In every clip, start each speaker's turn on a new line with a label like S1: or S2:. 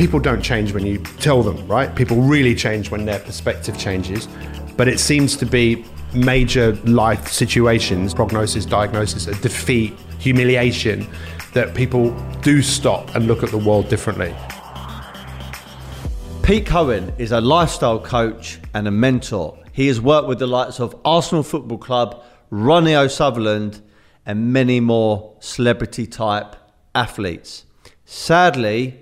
S1: people don't change when you tell them, right? People really change when their perspective changes. But it seems to be major life situations, prognosis, diagnosis, a defeat, humiliation, that people do stop and look at the world differently.
S2: Pete Cohen is a lifestyle coach and a mentor. He has worked with the likes of Arsenal Football Club, Ronnie O'Sullivan, and many more celebrity type athletes. Sadly,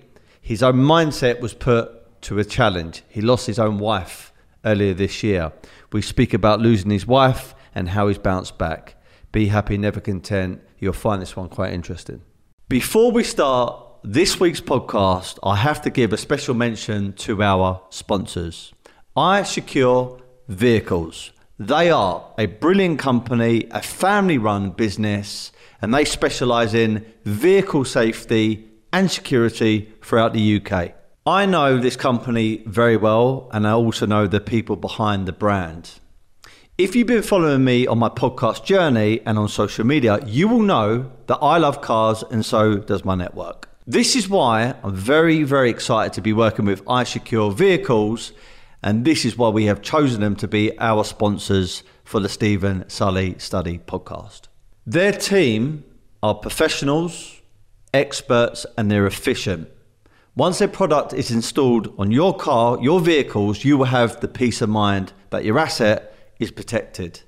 S2: his own mindset was put to a challenge. He lost his own wife earlier this year. We speak about losing his wife and how he's bounced back. Be happy, never content. You'll find this one quite interesting. Before we start this week's podcast, I have to give a special mention to our sponsors. iSecure Vehicles. They are a brilliant company, a family run business, and they specialize in vehicle safety and security throughout the UK. I know this company very well, and I also know the people behind the brand. If you've been following me on my podcast journey and on social media, you will know that I love cars and so does my network. This is why I'm very, very excited to be working with iSecure Vehicles, and this is why we have chosen them to be our sponsors for the Steven Sulley Study podcast. Their team are professionals, experts, and they're efficient. Once their product is installed on your car, your vehicles, you will have the peace of mind that your asset is protected.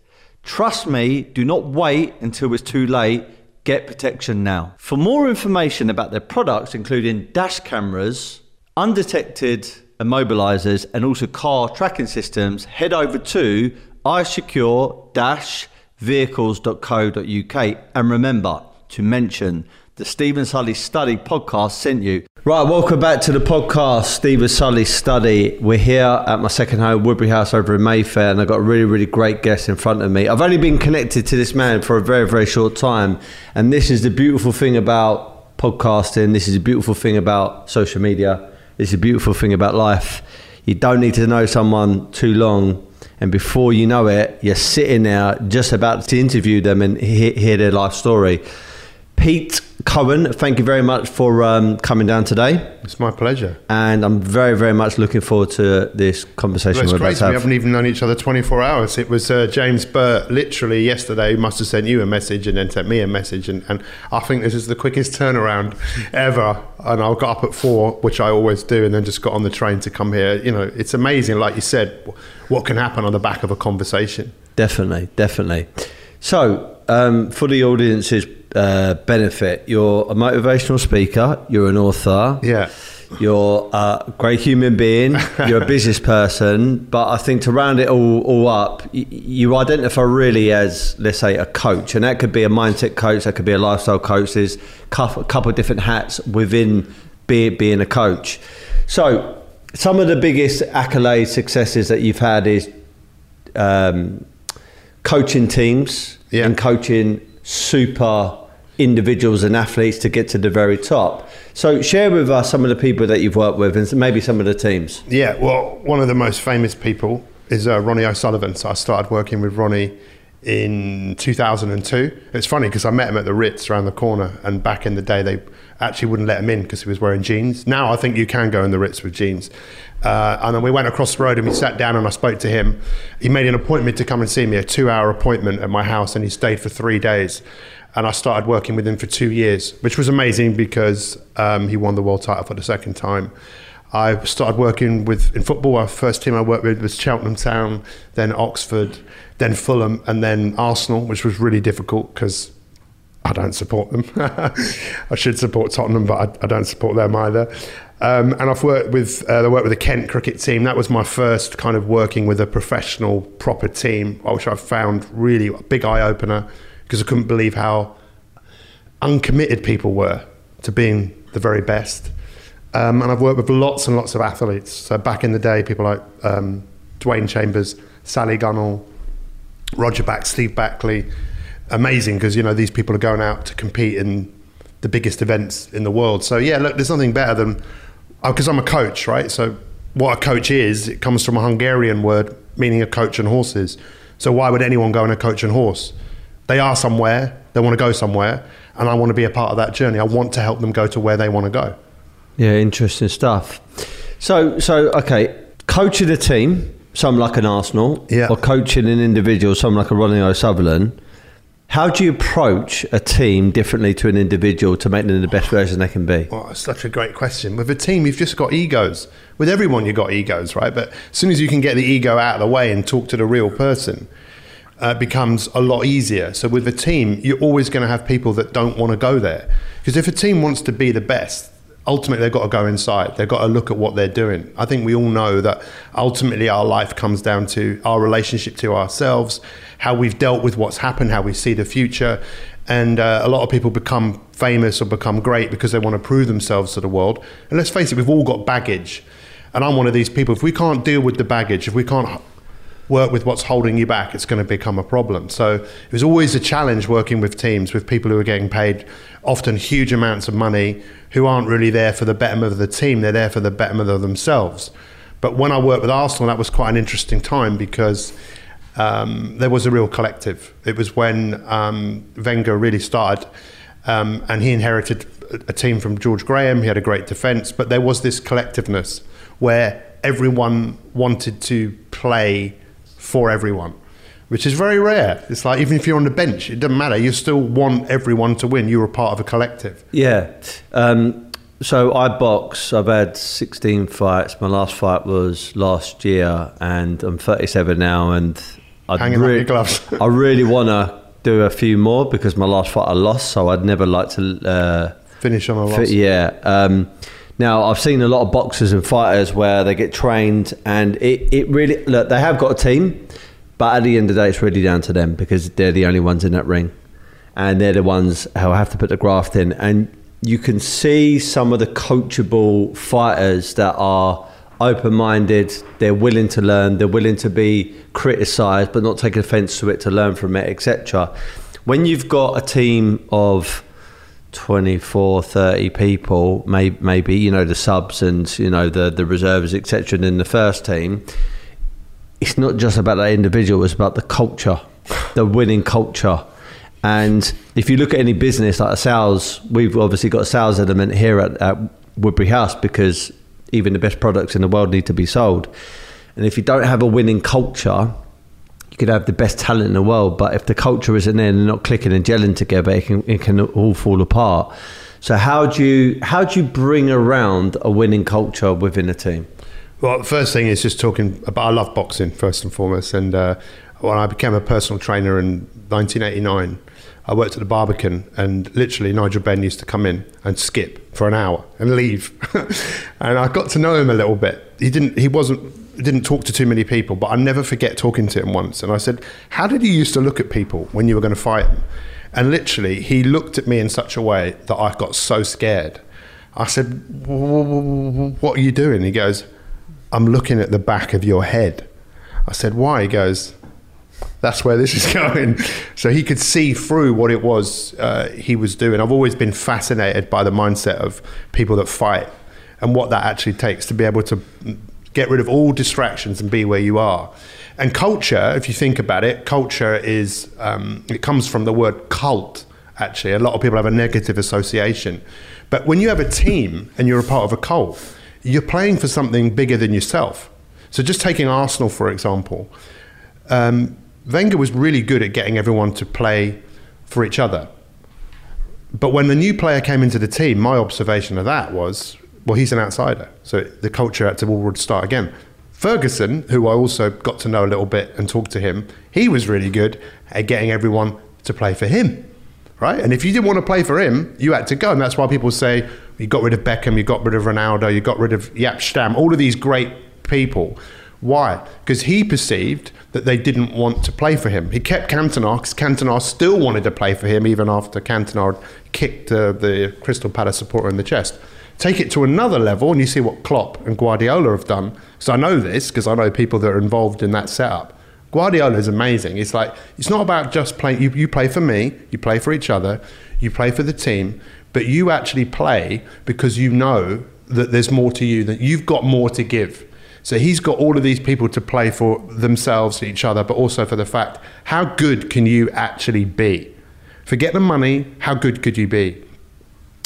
S2: Trust me, do not wait until it's too late. Get protection now. For more information about their products, including dash cameras, undetected immobilizers, and also car tracking systems, head over to isecure-vehicles.co.uk and remember to mention the Steven Sulley Study podcast sent you. Right, welcome back to the podcast, Steven Sulley Study. We're here at my second home, Woodbury House over in Mayfair, and I've got a really, really great guest in front of me. I've only been connected to this man for a very, very short time, and this is the beautiful thing about podcasting. This is a beautiful thing about social media. This is a beautiful thing about life. You don't need to know someone too long, and before you know it, you're sitting there just about to interview them and hear, hear their life story. Pete Cohen, thank you very much for um, coming down today.
S1: It's my pleasure.
S2: And I'm very, very much looking forward to this conversation
S1: Well, it's
S2: we're about
S1: crazy. We
S2: have.
S1: haven't even known each other 24 hours. It was uh, James Burt literally yesterday who must have sent you a message and then sent me a message. And, and I think this is the quickest turnaround ever. And I got up at four, which I always do, and then just got on the train to come here. You know, it's amazing, like you said, what can happen on the back of a conversation.
S2: Definitely, definitely. So, um, for the audience's uh, benefit, you're a motivational speaker, you're an author,
S1: Yeah.
S2: you're a great human being, you're a business person, but I think to round it all, all up, you identify really as, let's say, a coach, and that could be a mindset coach, that could be a lifestyle coach. There's a couple, of different hats within be, being a coach. So, some of the biggest accolades, successes that you've had is um, coaching teams
S1: Yeah.
S2: and coaching super individuals and athletes to get to the very top. So share with us some of the people that you've worked with and maybe some of the teams.
S1: Yeah, well, one of the most famous people is uh, Ronnie O'Sullivan. So I started working with Ronnie in 2002. It's funny because I met him at the Ritz around the corner, and back in the day, they actually wouldn't let him in because he was wearing jeans. Now I think you can go in the Ritz with jeans. Uh, and then we went across the road and we sat down and I spoke to him. He made an appointment to come and see me, a two hour appointment at my house, and he stayed for three days. And I started working with him for two years, which was amazing because um, he won the world title for the second time. I started working with in football. Our first team I worked with was Cheltenham Town, then Oxford, then Fulham, and then Arsenal, which was really difficult because I don't support them. I should support Tottenham, but I, I don't support them either. Um, and I've worked with uh, I worked with the Kent cricket team. That was my first kind of working with a professional, proper team, which I found really a big eye opener because I couldn't believe how uncommitted people were to being the very best. Um, and I've worked with lots and lots of athletes. So back in the day, people like um, Dwain Chambers, Sally Gunnell, Roger Black, Steve Backley. Amazing because you know these people are going out to compete in the biggest events in the world. So yeah, look, there's nothing better than uh, because I'm a coach, right? So what a coach is, it comes from a Hungarian word meaning a coach and horses. So why would anyone go on a coach and horse? They are somewhere, they want to go somewhere, and I want to be a part of that journey. I want to help them go to where they want to go.
S2: Yeah, interesting stuff. So, so okay, coaching a team, something like an Arsenal,
S1: Yeah.
S2: or coaching an individual, something like a Ronnie O'Sullivan. How do you approach a team differently to an individual to make them the best version they can be?
S1: Well, such a great question. With a team, you've just got egos. With everyone, you've got egos, right? But as soon as you can get the ego out of the way and talk to the real person, uh, it becomes a lot easier. So with a team, you're always going to have people that don't want to go there. Because if a team wants to be the best, ultimately they've got to go inside. They've got to look at what they're doing. I think we all know that ultimately our life comes down to our relationship to ourselves, how we've dealt with what's happened, how we see the future. And uh, a lot of people become famous or become great because they want to prove themselves to the world. And let's face it, we've all got baggage. And I'm one of these people. If we can't deal with the baggage, if we can't work with what's holding you back, it's going to become a problem. So it was always a challenge working with teams, with people who are getting paid often huge amounts of money, who aren't really there for the betterment of the team, they're there for the betterment of themselves. But when I worked with Arsenal, that was quite an interesting time because um, there was a real collective. It was when um, Wenger really started, um, and he inherited a- team from George Graham. He had a great defence, but there was this collectiveness where everyone wanted to play for everyone, which is very rare. It's like even if you're on the bench, it doesn't matter. You still want everyone to win. You're a part of a collective.
S2: Yeah. Um, so I box. I've had 16 fights. My last fight was last year, and I'm 37 now. And I'd
S1: Hanging up your gloves.
S2: I really want to do a few more because my last fight I lost, so I'd never like to. Uh,
S1: Finish on a loss.
S2: yeah. Um, now I've seen a lot of boxers and fighters where they get trained, and it, it really look they have got a team, but at the end of the day, it's really down to them because they're the only ones in that ring, and they're the ones who have to put the graft in. And you can see some of the coachable fighters that are open-minded. They're willing to learn. They're willing to be criticised, but not take offence to it, to learn from it, etc. When you've got a team of 24 30 people may, maybe you know the subs and you know the the reserves etc and in the first team. It's not just about that individual it's about the culture the winning culture. And if you look at any business like a sales we've obviously got a sales element here at, at woodbury house because even the best products in the world need to be sold. And if you don't have a winning culture you could have the best talent in the world, but if the culture isn't there and they're not clicking and gelling together, it can it can all fall apart. So how do you how do you bring around a winning culture within a team?
S1: Well, the first thing is just talking about. I love boxing first and foremost, and uh, when I became a personal trainer in 1989, I worked at the Barbican, and literally Nigel Benn used to come in and skip for an hour and leave, and I got to know him a little bit. He didn't. He wasn't. Didn't talk to too many people, but I never forget talking to him once. And I said, "How did you used to look at people when you were going to fight them?" And literally, he looked at me in such a way that I got so scared. I said, "What are you doing?" He goes, I'm looking at the back of your head. I said, Why? He goes, That's where this is going. So he could see through what it was uh, he was doing. I've always been fascinated by the mindset of people that fight and what that actually takes to be able to get rid of all distractions and be where you are. And culture, if you think about it, culture is, um, it comes from the word cult, actually. A lot of people have a negative association. But when you have a team and you're a part of a cult, you're playing for something bigger than yourself. So just taking Arsenal, for example, um, Wenger was really good at getting everyone to play for each other. But when the new player came into the team, my observation of that was, well, he's an outsider. So the culture had to all would start again. Ferguson, who I also got to know a little bit and talk to him, he was really good at getting everyone to play for him. Right? And if you didn't want to play for him, you had to go. And that's why people say you got rid of Beckham, you got rid of Ronaldo, you got rid of Jaap Stam, all of these great people. Why? Because he perceived that they didn't want to play for him. He kept Cantona because Cantona still wanted to play for him even after Cantona kicked uh, the Crystal Palace supporter in the chest. Take it to another level, and you see what Klopp and Guardiola have done. So I know this because I know people that are involved in that setup. Guardiola is amazing. It's like it's not about just playing. You, you play for me, you play for each other, you play for the team, but you actually play because you know that there's more to you, that you've got more to give. So he's got all of these people to play for themselves, each other, but also for the fact how good can you actually be? Forget the money. How good could you be?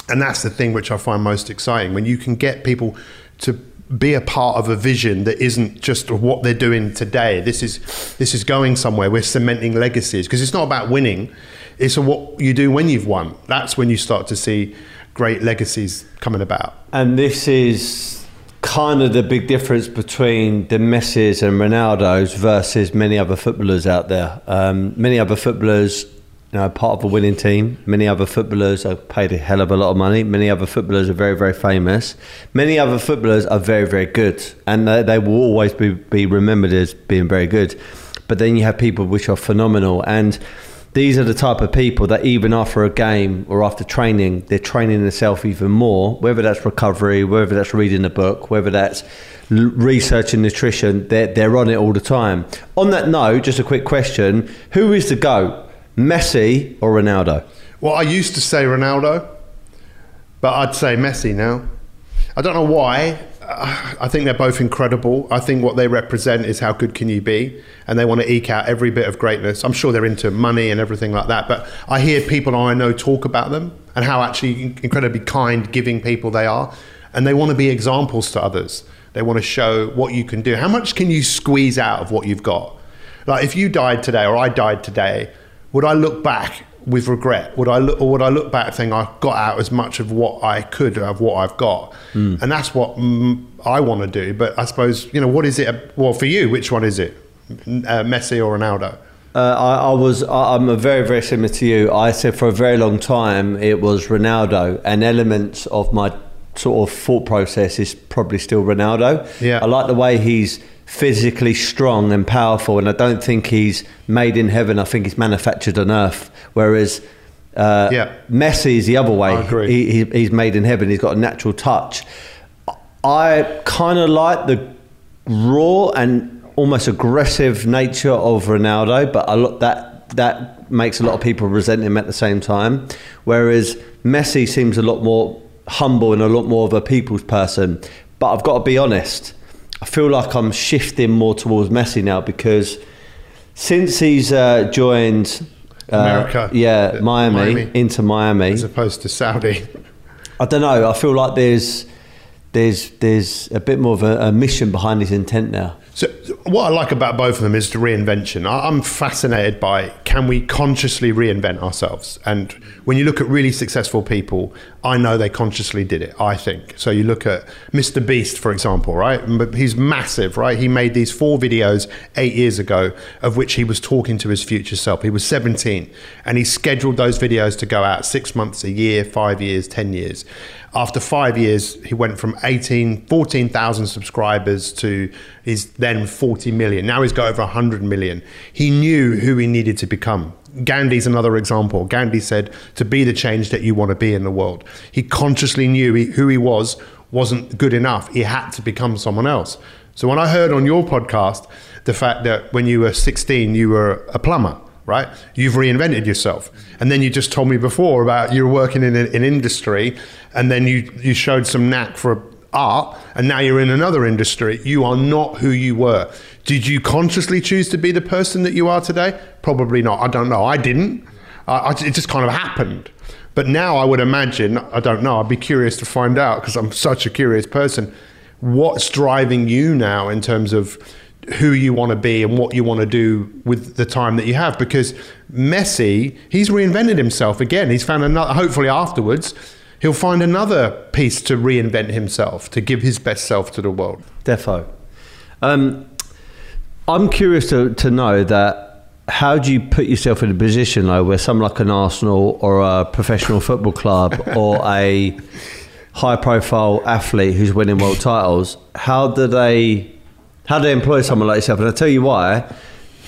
S1: And that's the thing which I find most exciting when you can get people to be a part of a vision that isn't just what they're doing today. This is this is going somewhere. We're cementing legacies because it's not about winning. It's what you do when you've won. That's when you start to see great legacies coming about.
S2: And this is kind of the big difference between the Messi's and Ronaldo's versus many other footballers out there. Um, many other footballers you know, part of a winning team. Many other footballers are paid a hell of a lot of money. Many other footballers are very, very famous. Many other footballers are very, very good, and they, they will always be, be remembered as being very good. But then you have people which are phenomenal, and these are the type of people that even after a game or after training, they're training themselves even more. Whether that's recovery, whether that's reading a book, whether that's researching nutrition, they're, they're on it all the time. On that note, just a quick question: Who is the goat? Messi or Ronaldo?
S1: Well, I used to say Ronaldo, but I'd say Messi now. I don't know why. I think they're both incredible. I think what they represent is how good can you be, and they want to eke out every bit of greatness. I'm sure they're into money and everything like that, but I hear people I know talk about them and how actually incredibly kind, giving people they are, and they want to be examples to others. They want to show what you can do. How much can you squeeze out of what you've got? Like if you died today, or I died today, would I look back with regret? Would I look, or would I look back saying I got out as much of what I could of what I've got? Mm. And that's what mm, I want to do. But I suppose you know what is it? Well, for you, which one is it? Uh, Messi or Ronaldo?
S2: Uh, I, I, was. I'm a very, very similar to you. I said for a very long time it was Ronaldo, and elements of my sort of thought process is probably still Ronaldo.
S1: Yeah.
S2: I like the way he's physically strong and powerful, and I don't think he's made in heaven. I think he's manufactured on earth. Whereas uh, yeah. Messi is the other way.
S1: I agree.
S2: He, he, he's made in heaven. He's got a natural touch. I kind of like the raw and almost aggressive nature of Ronaldo, but a lot that that makes a lot of people resent him at the same time. Whereas Messi seems a lot more humble and a lot more of a people's person. But I've got to be honest. I feel like I'm shifting more towards Messi now because since he's uh, joined
S1: uh, America,
S2: yeah, Miami, Miami, into Miami,
S1: as opposed to Saudi.
S2: I don't know. I feel like there's there's there's a bit more of a, a mission behind his intent now.
S1: So, what I like about both of them is the reinvention. I'm fascinated by can we consciously reinvent ourselves? And when you look at really successful people, I know they consciously did it, I think. So you look at Mr. Beast, for example, right? He's massive, right? He made these four videos eight years ago, of which he was talking to his future self. He was 17, and he scheduled those videos to go out six months, a year, five years, 10 years. After five years, he went from 18, 14,000 subscribers to his then 40 million. Now he's got over 100 million. He knew who he needed to become. Gandhi's another example. Gandhi said, to be the change that you want to be in the world. He consciously knew he, who he was wasn't good enough. He had to become someone else. So when I heard on your podcast the fact that when you were 16, you were a plumber, right? You've reinvented yourself. And then you just told me before about you were working in an industry and then you, you showed some knack for art and now you're in another industry. You are not who you were. Did you consciously choose to be the person that you are today? Probably not. I don't know. I didn't. I, it just kind of happened. But now I would imagine, I don't know, I'd be curious to find out because I'm such a curious person. What's driving you now in terms of who you want to be and what you want to do with the time that you have. Because Messi he's reinvented himself again. He's found another hopefully afterwards he'll find another piece to reinvent himself to give his best self to the world.
S2: Defo. Um, I'm curious to, to know that how do you put yourself in a position though where someone like an Arsenal or a professional football club or a high profile athlete who's winning world titles how do they how do they employ someone like yourself? And I'll tell you why.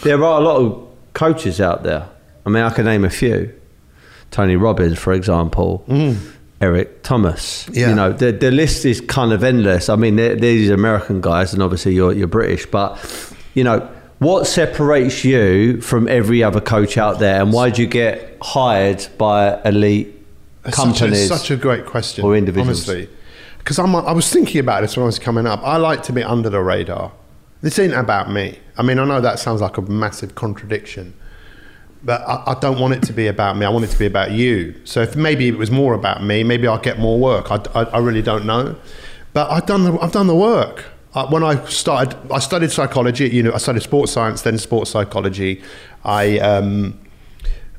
S2: There are a lot of coaches out there. I mean, I can name a few. Tony Robbins, for example. Mm. Eric Thomas.
S1: Yeah.
S2: You know, the, the list is kind of endless. I mean, they're, they're these American guys, and obviously you're, you're British, but, you know, what separates you from every other coach out there, and why do you get hired by elite companies?
S1: Such a, such a great question,
S2: or individuals.
S1: honestly. Because I was thinking about this when I was coming up. I like to be under the radar. This ain't about me. I mean, I know that sounds like a massive contradiction, but I, I don't want it to be about me. I want it to be about you. So if maybe it was more about me, maybe I'll get more work. I, I, I really don't know. But I've done the, I've done the work. I, when I started, I studied psychology. You know, I studied sports science, then sports psychology. I um,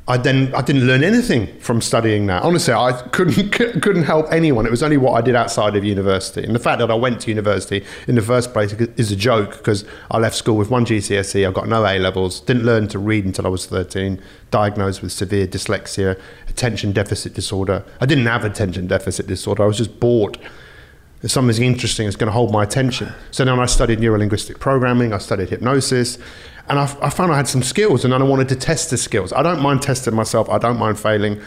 S1: I then I didn't learn anything from studying that. Honestly, I couldn't couldn't help anyone. It was only what I did outside of university, and the fact that I went to university in the first place is a joke because I left school with one GCSE. I got no A levels. Didn't learn to read until I was thirteen. Diagnosed with severe dyslexia, attention deficit disorder. I didn't have attention deficit disorder. I was just bored. There's something interesting that's going to hold my attention. So then I studied neurolinguistic programming. I studied hypnosis and I, I found I had some skills and I wanted to test the skills. I don't mind testing myself, I don't mind failing.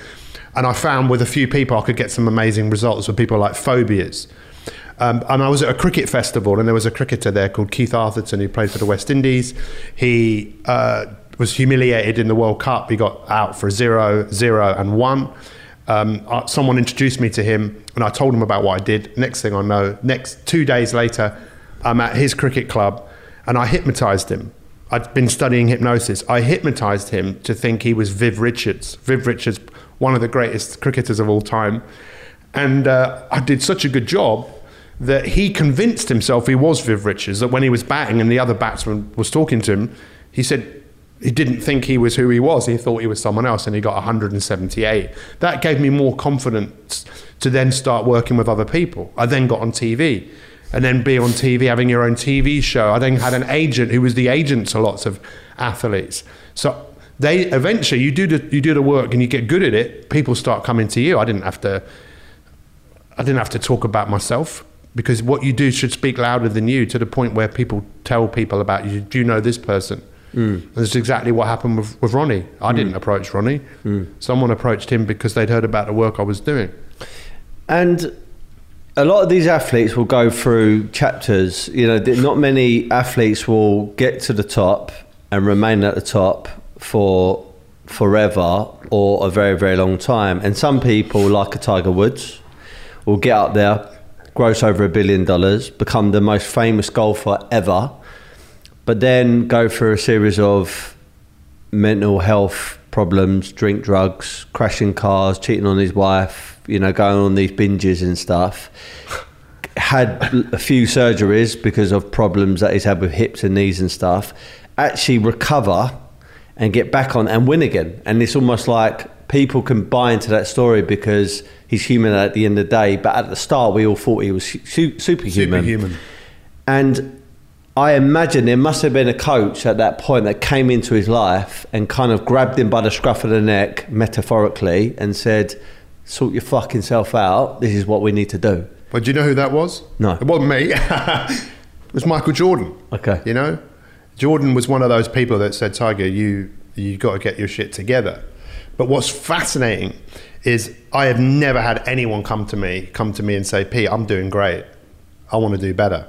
S1: And I found with a few people I could get some amazing results with people like phobias. Um, and I was at a cricket festival, and there was a cricketer there called Keith Arthurton who played for the West Indies. He uh, was humiliated in the World Cup. He got out for zero, zero, and one. Um, uh, someone introduced me to him, and I told him about what I did. Next thing I know, next two days later, I'm at his cricket club, and I hypnotized him. I'd been studying hypnosis. I hypnotized him to think he was Viv Richards. Viv Richards, one of the greatest cricketers of all time. And uh, I did such a good job that he convinced himself he was Viv Richards, that when he was batting and the other batsman was talking to him, he said he didn't think he was who he was. He thought he was someone else and he got 178. That gave me more confidence to then start working with other people. I then got on TV and then be on TV, having your own TV show. I then had an agent who was the agent to lots of athletes. So they eventually you do the you do the work and you get good at it. People start coming to you. I didn't have to. I didn't have to talk about myself because what you do should speak louder than you to the point where people tell people about you. Do you know this person? Mm. That's exactly what happened with, with Ronnie. I mm. didn't approach Ronnie. Mm. Someone approached him because they'd heard about the work I was doing.
S2: And a lot of these athletes will go through chapters. You know, not many athletes will get to the top and remain at the top for forever or a very, very long time. And some people, like a Tiger Woods, will get up there, gross over a billion dollars, become the most famous golfer ever, but then go through a series of mental health problems, drink drugs, crashing cars, cheating on his wife, you know, going on these binges and stuff. Had a few surgeries because of problems that he's had with hips and knees and stuff. Actually recover and get back on and win again. And it's almost like people can buy into that story because he's human at the end of the day. But at the start, we all thought he was su- superhuman.
S1: Superhuman.
S2: And I imagine there must have been a coach at that point that came into his life and kind of grabbed him by the scruff of the neck, metaphorically, and said, Sort your fucking self out. This is what we need to do.
S1: But do you know who that was?
S2: No.
S1: It wasn't me. it was Michael Jordan.
S2: Okay.
S1: You know? Jordan was one of those people that said, Tiger, you you got to get your shit together. But what's fascinating is I have never had anyone come to me, come to me and say, Pete, I'm doing great. I want to do better.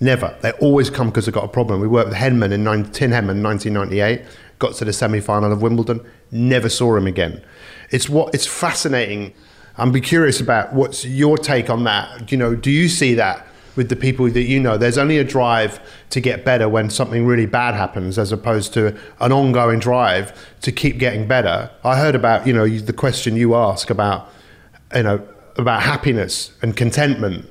S1: Never. They always come because they've got a problem. We worked with Henman in Tim Henman in 1998, got to the semi final of Wimbledon, never saw him again. It's what it's fascinating. I'm be curious about what's your take on that. You know, do you see that with the people that you know? There's only a drive to get better when something really bad happens, as opposed to an ongoing drive to keep getting better. I heard about you know the question you ask about you know about happiness and contentment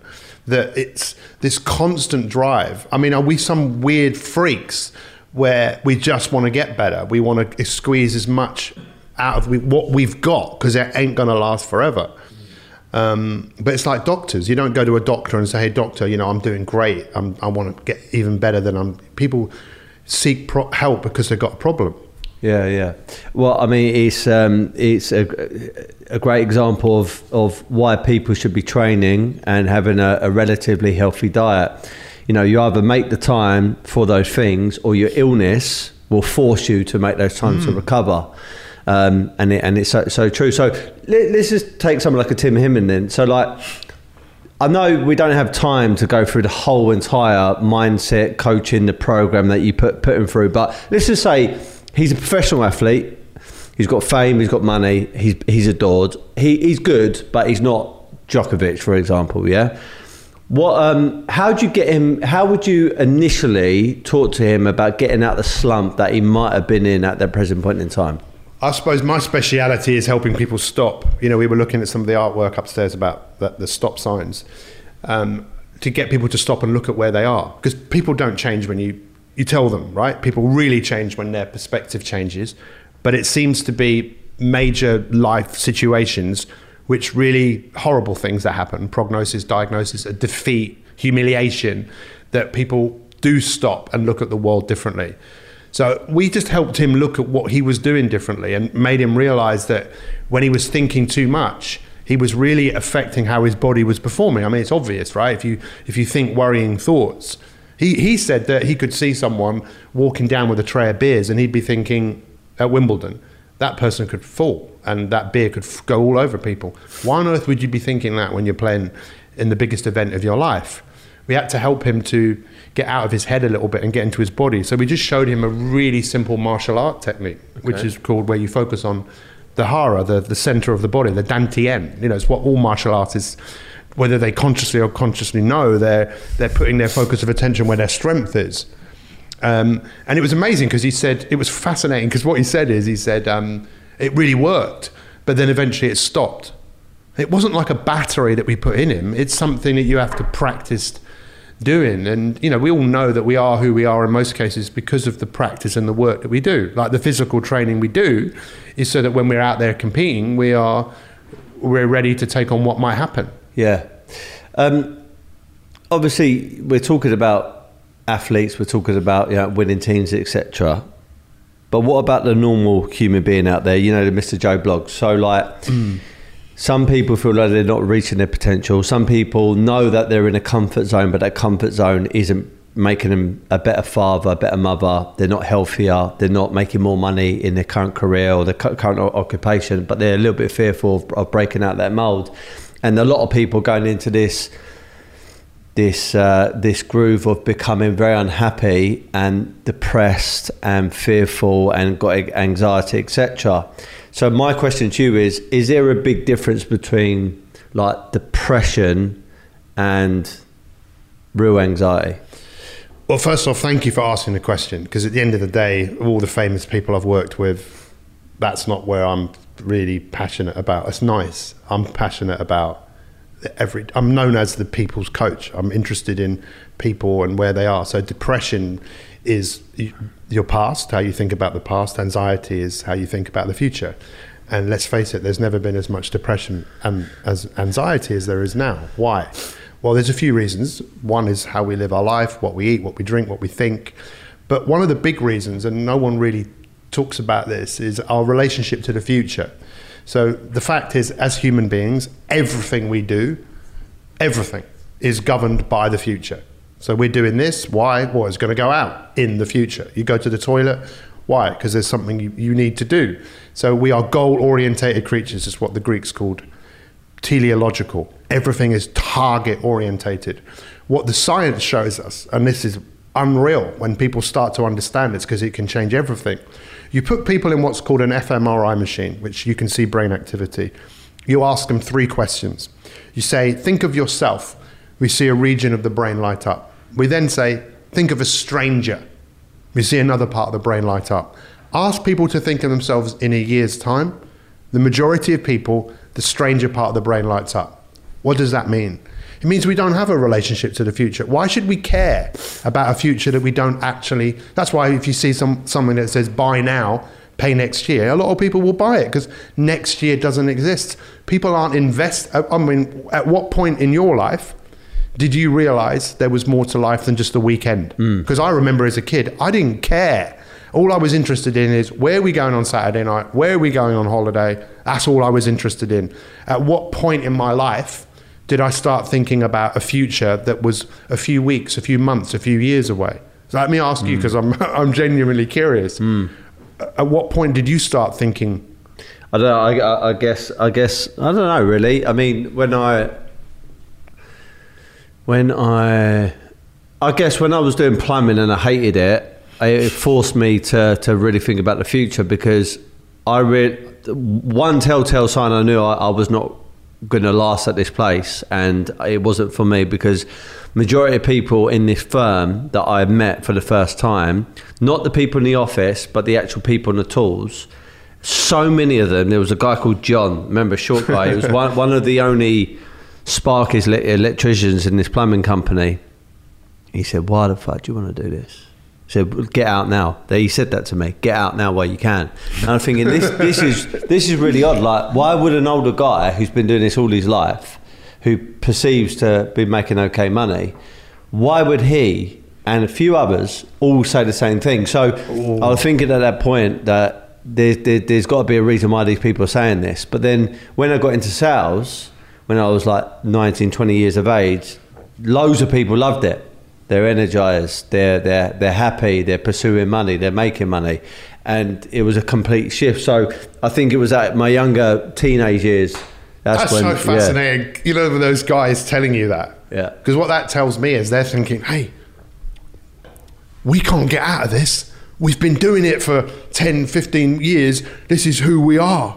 S1: that it's this constant drive. I mean, are we some weird freaks where we just want to get better? We want to squeeze as much out of what we've got because it ain't going to last forever. Um, but it's like doctors. You don't go to a doctor and say, "Hey, doctor, you know, I'm doing great. I'm, i want to get even better than I'm." People seek pro- help because they've got a problem.
S2: Yeah, yeah. Well, I mean, it's um, it's a, a great example of, of why people should be training and having a, a, relatively healthy diet. You know, you either make the time for those things, or your illness will force you to make those times mm. to recover. Um, and it, and it's so, so true. So let, us just take someone like a Tim Henman then. So like. I know we don't have time to go through the whole entire mindset coaching, the program that you put put him through, but let's just say he's a professional athlete. He's got fame. He's got money. He's he's adored. He he's good, but he's not Djokovic, for example. Yeah. What? Um, how would you get him? How would you initially talk to him about getting out the slump that he might have been in at that present point in time?
S1: I suppose my speciality is helping people stop. You know, we were looking at some of the artwork upstairs about the, the stop signs um, to get people to stop and look at where they are. Because people don't change when you, you tell them, right? People really change when their perspective changes. But it seems to be major life situations which really horrible things that happen prognosis, diagnosis, a defeat, humiliation that people do stop and look at the world differently. So we just helped him look at what he was doing differently and made him realize that when he was thinking too much, he was really affecting how his body was performing. I mean, it's obvious, right? If you if you think worrying thoughts, he he said that he could see someone walking down with a tray of beers and he'd be thinking at Wimbledon, that person could fall and that beer could f- go all over people. Why on earth would you be thinking that when you're playing in the biggest event of your life? We had to help him to get out of his head a little bit and get into his body. So we just showed him a really simple martial art technique, okay. which is called where you focus on the hara, the, the center of the body, the dantian. You know, it's what all martial artists, whether they consciously or consciously know, they're, they're putting their focus of attention where their strength is. Um, and it was amazing because he said, it was fascinating because what he said is, he said, um, it really worked, but then eventually it stopped. It wasn't like a battery that we put in him, it's something that you have to practice doing. And, you know, we all know that we are who we are in most cases because of the practice and the work that we do. Like the physical training we do is so that when we're out there competing, we are, we're ready to take on what might happen.
S2: Yeah. Um, obviously, we're talking about athletes, we're talking about you know, winning teams, etc. But what about the normal human being out there? You know, the Mr. Joe blog. So, like, mm some people feel like they're not reaching their potential. Some people know that they're in a comfort zone, but that comfort zone isn't making them a better father, a better mother. They're not healthier. They're not making more money in their current career or their current occupation, but they're a little bit fearful of, of breaking out that mold. And a lot of people going into this this uh, this groove of becoming very unhappy and depressed and fearful and got anxiety, etc. So my question to you is: Is there a big difference between like depression and real anxiety?
S1: Well, first off, thank you for asking the question because at the end of the day, all the famous people I've worked with, that's not where I'm really passionate about. It's nice. I'm passionate about every. I'm known as the people's coach. I'm interested in people and where they are. So depression is your past, how you think about the past. Anxiety is how you think about the future. And let's face it, there's never been as much depression and as anxiety as there is now. Why? Well, there's a few reasons. One is how we live our life, what we eat, what we drink, what we think. But one of the big reasons, and no one really talks about this, is our relationship to the future. So the fact is, as human beings, everything we do, everything is governed by the future. So we're doing this. Why? Well, it's going to go out in the future. You go to the toilet. Why? Because there's something you, you need to do. So we are goal orientated creatures, is what the Greeks called teleological. Everything is target orientated. What the science shows us, and this is unreal when people start to understand it, because it can change everything. You put people in what's called an fMRI machine, which you can see brain activity. You ask them three questions. You say, Think of yourself. We see a region of the brain light up. We then say, think of a stranger. We see another part of the brain light up. Ask people to think of themselves in a year's time. The majority of people, the stranger part of the brain lights up. What does that mean? It means we don't have a relationship to the future. Why should we care about a future that we don't actually? That's why if you see some something that says buy now, pay next year, a lot of people will buy it because next year doesn't exist. People aren't invest. I mean, at what point in your life did you realize there was more to life than just the weekend? Because mm. I remember as a kid, I didn't care. All I was interested in is where are we going on Saturday night? Where are we going on holiday? That's all I was interested in. At what point in my life did I start thinking about a future that was a few weeks, a few months, a few years away? So let me ask mm. you because I'm, I'm genuinely curious. Mm. At what point did you start thinking?
S2: I don't know. I, I guess. I guess. I don't know. Really. I mean, when I when I, I guess when I was doing plumbing and I hated it, it forced me to to really think about the future because I read one telltale sign I knew I, I was not going to last at this place, and it wasn't for me because majority of people in this firm that I met for the first time, not the people in the office, but the actual people in the tools, So many of them. There was a guy called John. Remember, short guy. He was one, one of the only Sparkies electricians in this plumbing company. He said, "Why the fuck do you want to do this?" Said, "Get out now." He said that to me. Get out now while you can. And I'm thinking, this this is this is really odd. Like, why would an older guy who's been doing this all his life, who perceives to be making okay money, why would he and a few others all say the same thing? So I was thinking at that point that there, there, there's got to be a reason why these people are saying this. But then when I got into sales, when I was like 19, 20 years of age, loads of people loved it. They're energized, they're, they're, they're happy, they're pursuing money, they're making money. And it was a complete shift. So I think it was at my younger teenage years.
S1: That's,
S2: when,
S1: so
S2: yeah.
S1: fascinating. You know, those guys telling you that.
S2: Yeah.
S1: Because what that tells me is they're thinking, hey, we can't get out of this. We've been doing it for 10, 15 years. This is who we are.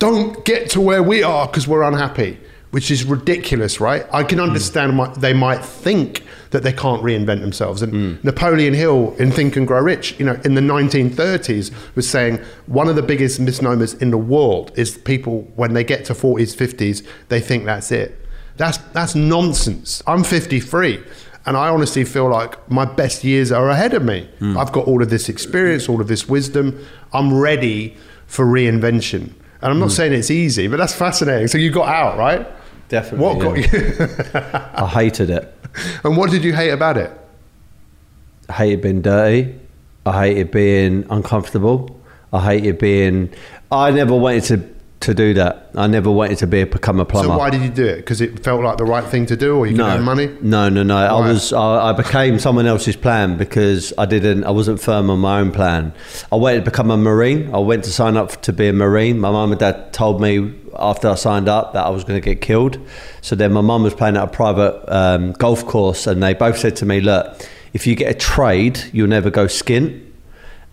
S1: Don't get to where we are because we're unhappy, which is ridiculous, right? I can hmm. understand why they might think that they can't reinvent themselves. And hmm. Napoleon Hill in Think and Grow Rich, you know, in the 1930s was saying one of the biggest misnomers in the world is people when they get to 40s, 50s, they think that's it. That's that's nonsense. I'm 53 and I honestly feel like my best years are ahead of me. Hmm. I've got all of this experience, all of this wisdom. I'm ready for reinvention. And I'm not saying it's easy, but that's fascinating. So you got out, right?
S2: Definitely.
S1: What got
S2: yeah.
S1: you?
S2: I hated it.
S1: and what did you hate about it?
S2: I hated being dirty. I hated being uncomfortable. I hated being. I never wanted to to do that. I never wanted to be a, become a plumber.
S1: So why did you do it? Because it felt like the right thing to do, or you could
S2: no
S1: earn money?
S2: No, no, no. I was. I, I became someone else's plan because I didn't. I wasn't firm on my own plan. I wanted to become a marine. I went to sign up to be a marine. My mum and dad told me after I signed up that I was going to get killed. So then my mum was playing at a private um, golf course, and they both said to me, "Look, if you get a trade, you'll never go skint."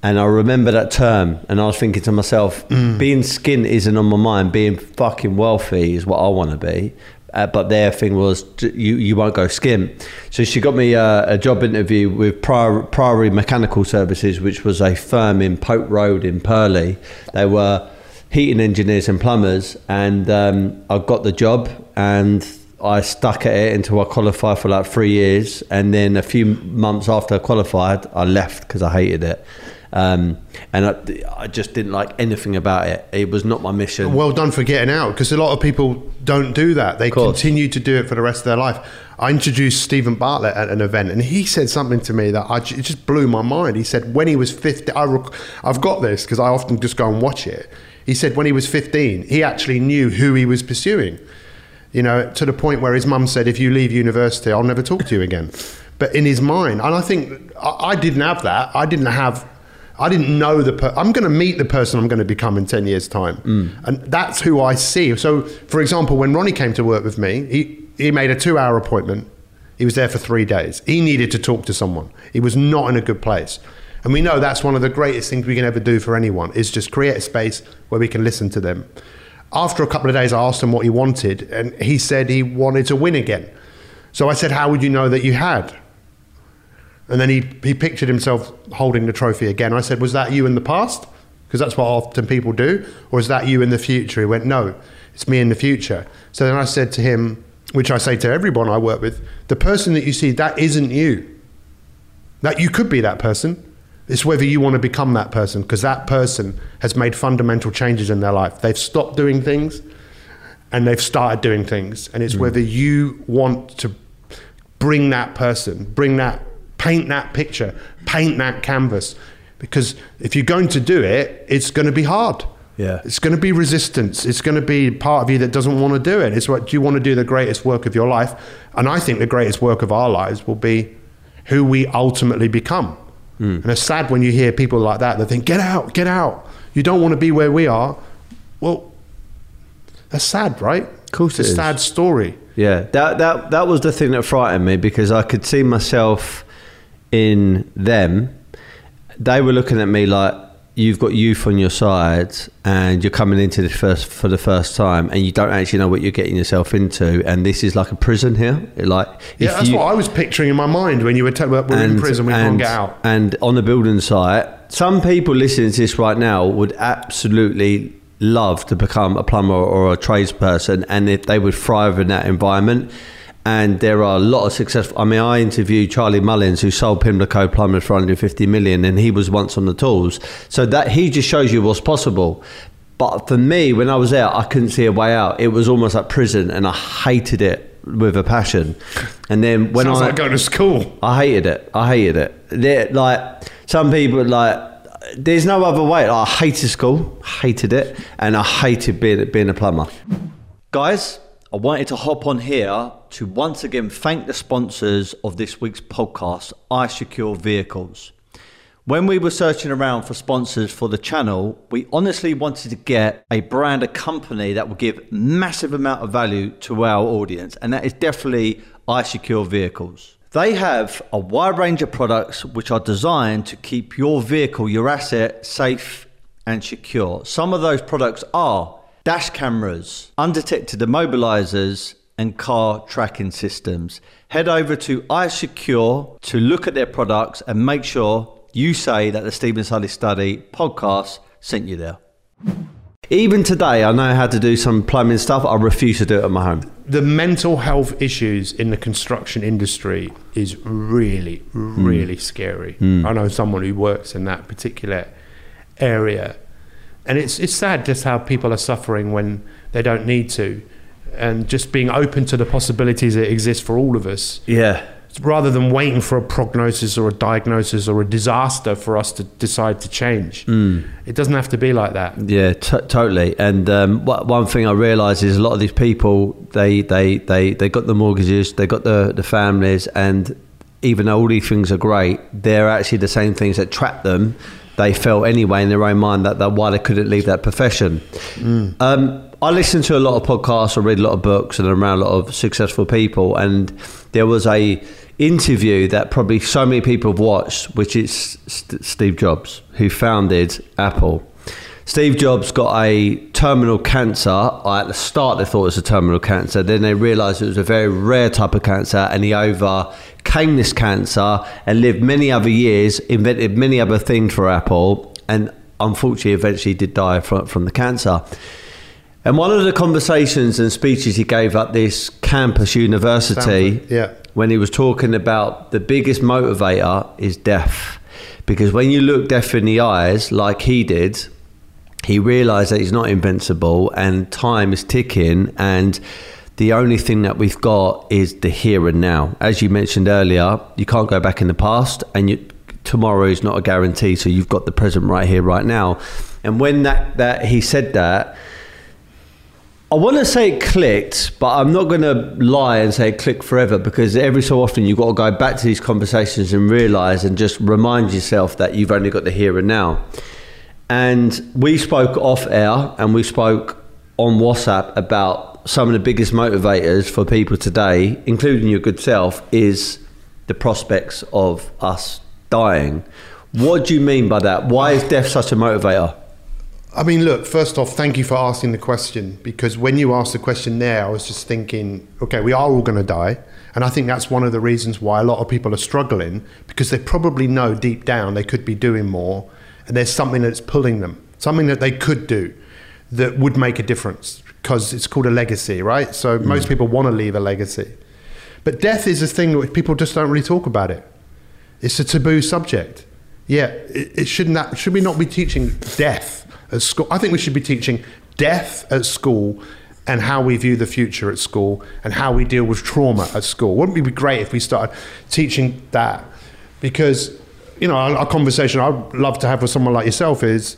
S2: And I remember that term, and I was thinking to myself, being skint isn't on my mind. Being fucking wealthy is what I want to be. Uh, but their thing was, you you won't go skint. So she got me uh, a job interview with Prior, Priory Mechanical Services, which was a firm in Pope Road in Purley. They were heating engineers and plumbers, and um, I got the job and. I stuck at it until I qualified for like three years, and then a few months after I qualified, I left because I hated it, um, and I, I just didn't like anything about it. It was not my mission.
S1: Well done for getting out, because a lot of people don't do that. They continue to do it for the rest of their life. I introduced Steven Bartlett at an event, and he said something to me that I, it just blew my mind. He said when he was 50, I rec- I've got this because I often just go and watch it. He said when he was 15, he actually knew who he was pursuing. You know, to the point where his mum said, "If you leave university, I'll never talk to you again." But in his mind, and I think I, I didn't have that. I didn't have. I didn't know the. Per- I'm going to meet the person I'm going to become in ten years' time, mm. and that's who I see. So, for example, when Ronnie came to work with me, he he made a two-hour appointment. He was there for three days. He needed to talk to someone. He was not in a good place. And we know that's one of the greatest things we can ever do for anyone is just create a space where we can listen to them. After a couple of days, I asked him what he wanted, and he said he wanted to win again. So I said, How would you know that you had? And then he, he pictured himself holding the trophy again. I said, Was that you in the past? Because that's what often people do. Or is that you in the future? He went, No, it's me in the future. So then I said to him, which I say to everyone I work with, the person that you see, that isn't you. That you could be that person. It's whether you want to become that person because that person has made fundamental changes in their life. They've stopped doing things and they've started doing things. And it's hmm. whether you want to bring that person, bring that, paint that picture, paint that canvas. Because if you're going to do it, it's going to be hard.
S2: Yeah.
S1: It's going to be resistance. It's going to be part of you that doesn't want to do it. It's what do you want to do the greatest work of your life? And I think the greatest work of our lives will be who we ultimately become. Hmm. And it's sad when you hear people like that that think, get out, get out. You don't want to be where we are. Well, that's sad, right? Of
S2: course
S1: it's
S2: it
S1: a
S2: is.
S1: sad story.
S2: Yeah, that that that was the thing that frightened me because I could see myself in them. They were looking at me like you've got youth on your side and you're coming into this first for the first time and you don't actually know what you're getting yourself into and this is like a prison here. Like
S1: Yeah, that's
S2: you-
S1: what I was picturing in my mind when you were telling me we're in prison, we can't get out.
S2: And on the building site, some people listening to this right now would absolutely love to become a plumber or a tradesperson, and if they would thrive in that environment. And there are a lot of successful. I mean, I interviewed Charlie Mullins, who sold Pimlico Plumbers for 150 million, and he was once on the tools. So that he just shows you what's possible. But for me, when I was there, I couldn't see a way out. It was almost like prison, and I hated it with a passion. And then when
S1: Sounds
S2: I
S1: like going to school.
S2: I hated it. I hated it. They're, like some people like. There's no other way. Like, I hated school, hated it, and I hated being being a plumber. Guys, I wanted to hop on here to once again thank the sponsors of this week's podcast, iSecure Vehicles. When we were searching around for sponsors for the channel, we honestly wanted to get a brand, a company that would give massive amount of value to our audience, and that is definitely iSecure Vehicles. They have a wide range of products which are designed to keep your vehicle, your asset, safe and secure. Some of those products are dash cameras, undetected immobilizers, and car tracking systems. Head over to iSecure to look at their products and make sure you say that the Steven Sulley Study podcast sent you there. Even today, I know how to do some plumbing stuff. I refuse to do it at my home.
S1: The mental health issues in the construction industry is really, really hmm. scary. Hmm. I know someone who works in that particular area, and it's it's sad just how people are suffering when they don't need to, and just being open to the possibilities that exist for all of us
S2: Yeah.
S1: rather than waiting for a prognosis or a diagnosis or a disaster for us to decide to change. It doesn't have to be like that.
S2: Yeah, t- totally. And um, wha- one thing I realise is a lot of these people they they they they got the mortgages, they got the the families, and even though all these things are great, they're actually the same things that trap them. They felt anyway in their own mind that, that why they couldn't leave that profession. Um, I listen to a lot of podcasts, I read a lot of books, and I'm around a lot of successful people. And there was a interview that probably so many people have watched, which is St- Steve Jobs, who founded Apple. Steve Jobs got a terminal cancer. At the start, they thought it was a terminal cancer. Then they realised it was a very rare type of cancer, and he overcame this cancer and lived many other years, invented many other things for Apple, and unfortunately, eventually did die from, from the cancer. And one of the conversations and speeches he gave at this campus university,
S1: Stanford, yeah.
S2: when he was talking about the biggest motivator is death. Because when you look death in the eyes, like he did, he realized that he's not invincible and time is ticking and the only thing that we've got is the here and now as you mentioned earlier you can't go back in the past and you, tomorrow is not a guarantee so you've got the present right here right now and when that, that he said that I want to say it clicked, but I'm not going to lie and say it clicked forever because every so often you've got to go back to these conversations and realize and just remind yourself that you've only got the here and now. And we spoke off air and we spoke on WhatsApp about some of the biggest motivators for people today, including your good self, is the prospects of us dying. What do you mean by that? Why is death such a motivator?
S1: I mean, look, first off, thank you for asking the question because when you asked the question there, I was just thinking, okay, we are all going to die. And I think that's one of the reasons why a lot of people are struggling because they probably know deep down they could be doing more there's something that's pulling them, something that they could do that would make a difference because it's called a legacy, right? So mm. most people want to leave a legacy. But death is a thing that people just don't really talk about it. It's a taboo subject. Yeah, it, it should not. That, should we not be teaching death at school? I think we should be teaching death at school and how we view the future at school and how we deal with trauma at school. Wouldn't it be great if we started teaching that? Because you know, a, a conversation I'd love to have with someone like yourself is.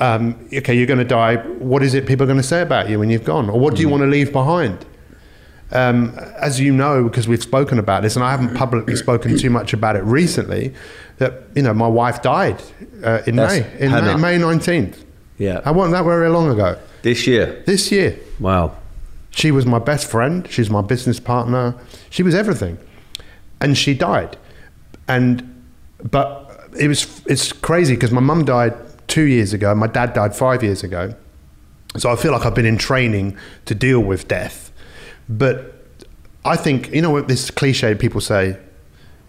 S1: Um, okay, you're going to die. What is it people are going to say about you when you've gone, or what do you want to leave behind? um, as you know, because we've spoken about this, and I haven't publicly spoken too much about it recently, that you know my wife died uh, in
S2: That's
S1: May, in
S2: Hannah.
S1: May nineteenth.
S2: Yeah.
S1: I wasn't that very long ago.
S2: This year.
S1: This year,
S2: Wow.
S1: she was my best friend. She's my business partner. She was everything, and she died. And but it was it's crazy because my mum died two years ago. My dad died five years ago. So I feel like I've been in training to deal with death. But I think you know what this cliche people say: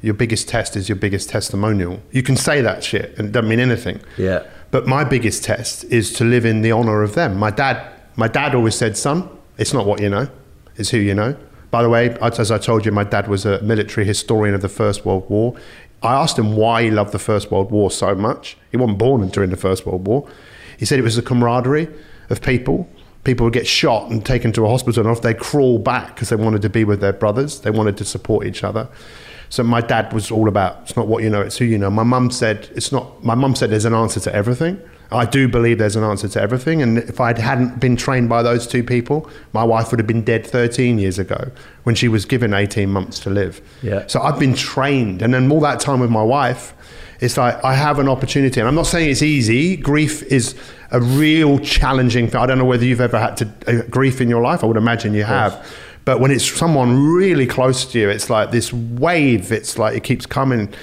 S1: Your biggest test is your biggest testimonial. You can say that shit and it doesn't mean anything.
S2: Yeah.
S1: But my biggest test is to live in the honor of them. My dad, my dad always said, "Son, it's not what you know, it's who you know." By the way, as I told you, my dad was a military historian of the First World War. I asked him why he loved the First World War so much. He wasn't born during the First World War. He said it was the camaraderie of people. People would get shot and taken to a hospital, and off they crawl back because they wanted to be with their brothers. They wanted to support each other. So my dad was all about it's not what you know, it's who you know. My mum said it's not. My mum said there's an answer to everything. I do believe there's an answer to everything. And if I hadn't been trained by those two people, my wife would have been dead 13 years ago when she was given 18 months to live.
S2: Yeah.
S1: So I've been trained. And then all that time with my wife, it's like I have an opportunity. And I'm not saying it's easy. Grief is a real challenging thing. I don't know whether you've ever had to uh, grief in your life. I would imagine you have. But when it's someone really close to you, it's like this wave. It's like it keeps coming.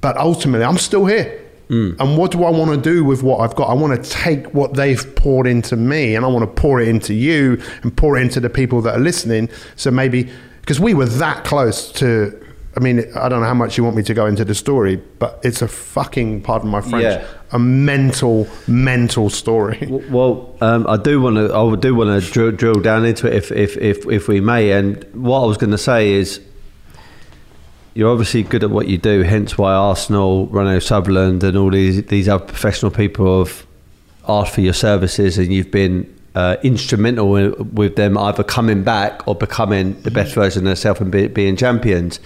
S1: But ultimately, I'm still here. And what do I want to do with what I've got? I want to take what they've poured into me and I want to pour it into you and pour it into the people that are listening. So maybe, because we were that close to, I mean, I don't know how much you want me to go into the story, but it's a fucking, pardon my French,
S2: Yeah.
S1: a mental, mental story.
S2: Well, um, I do want to. I do want to drill, drill down into it, if, if if if we may. And what I was going to say is, you're obviously good at what you do. Hence why Arsenal, Renault Sutherland, and all these these other professional people have asked for your services, and you've been uh, instrumental with, with them either coming back or becoming the best version of themselves and be, being champions.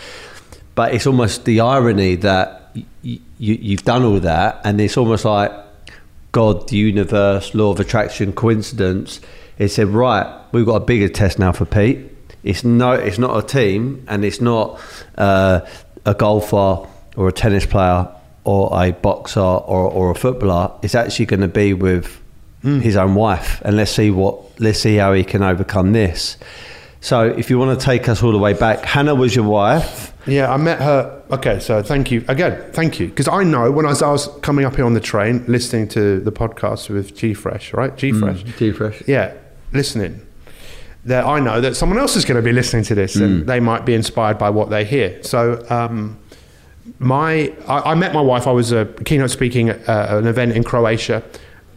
S2: But it's almost the irony that y- y- you've done all that, and it's almost like God, the universe, law of attraction, coincidence. It said, right, we've got a bigger test now for Pete. It's no, it's not a team, and it's not uh, a golfer or a tennis player or a boxer or, or a footballer. It's actually going to be with his own wife, and let's see what, let's see how he can overcome this. So, if you want to take us all the way back, Hannah was your wife.
S1: Yeah, I met her. Okay, so thank you again. Thank you because I know when I was, I was coming up here on the train, listening to the podcast with G Fresh, right? G Fresh.
S2: G fresh.
S1: Yeah, listening. That I know that someone else is going to be listening to this, and they might be inspired by what they hear. So, um, my I, I met my wife. I was a keynote speaking at uh, an event in Croatia.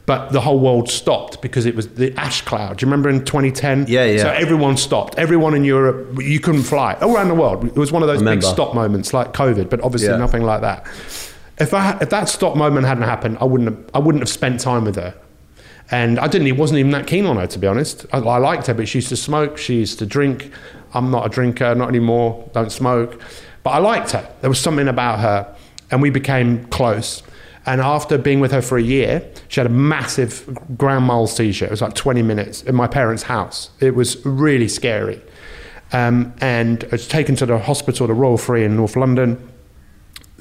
S1: But the whole world stopped because it was the ash cloud. Do you remember in 2010?
S2: Yeah, yeah.
S1: So everyone stopped. Everyone in Europe, you couldn't fly. All around the world. It was one of those big stop moments like COVID, but obviously
S2: Yeah.
S1: nothing like that. If, I, if that stop moment hadn't happened, I wouldn't have, I wouldn't have spent time with her. And I didn't, he wasn't even that keen on her, to be honest. I, I liked her, but she used to smoke, she used to drink. I'm not a drinker, not anymore, don't smoke. But I liked her. There was something about her, and we became close. And after being with her for a year, she had a massive Grand mal seizure. It was like 20 minutes in my parents' house. It was really scary. Um, and I was taken to the hospital, the Royal Free in North London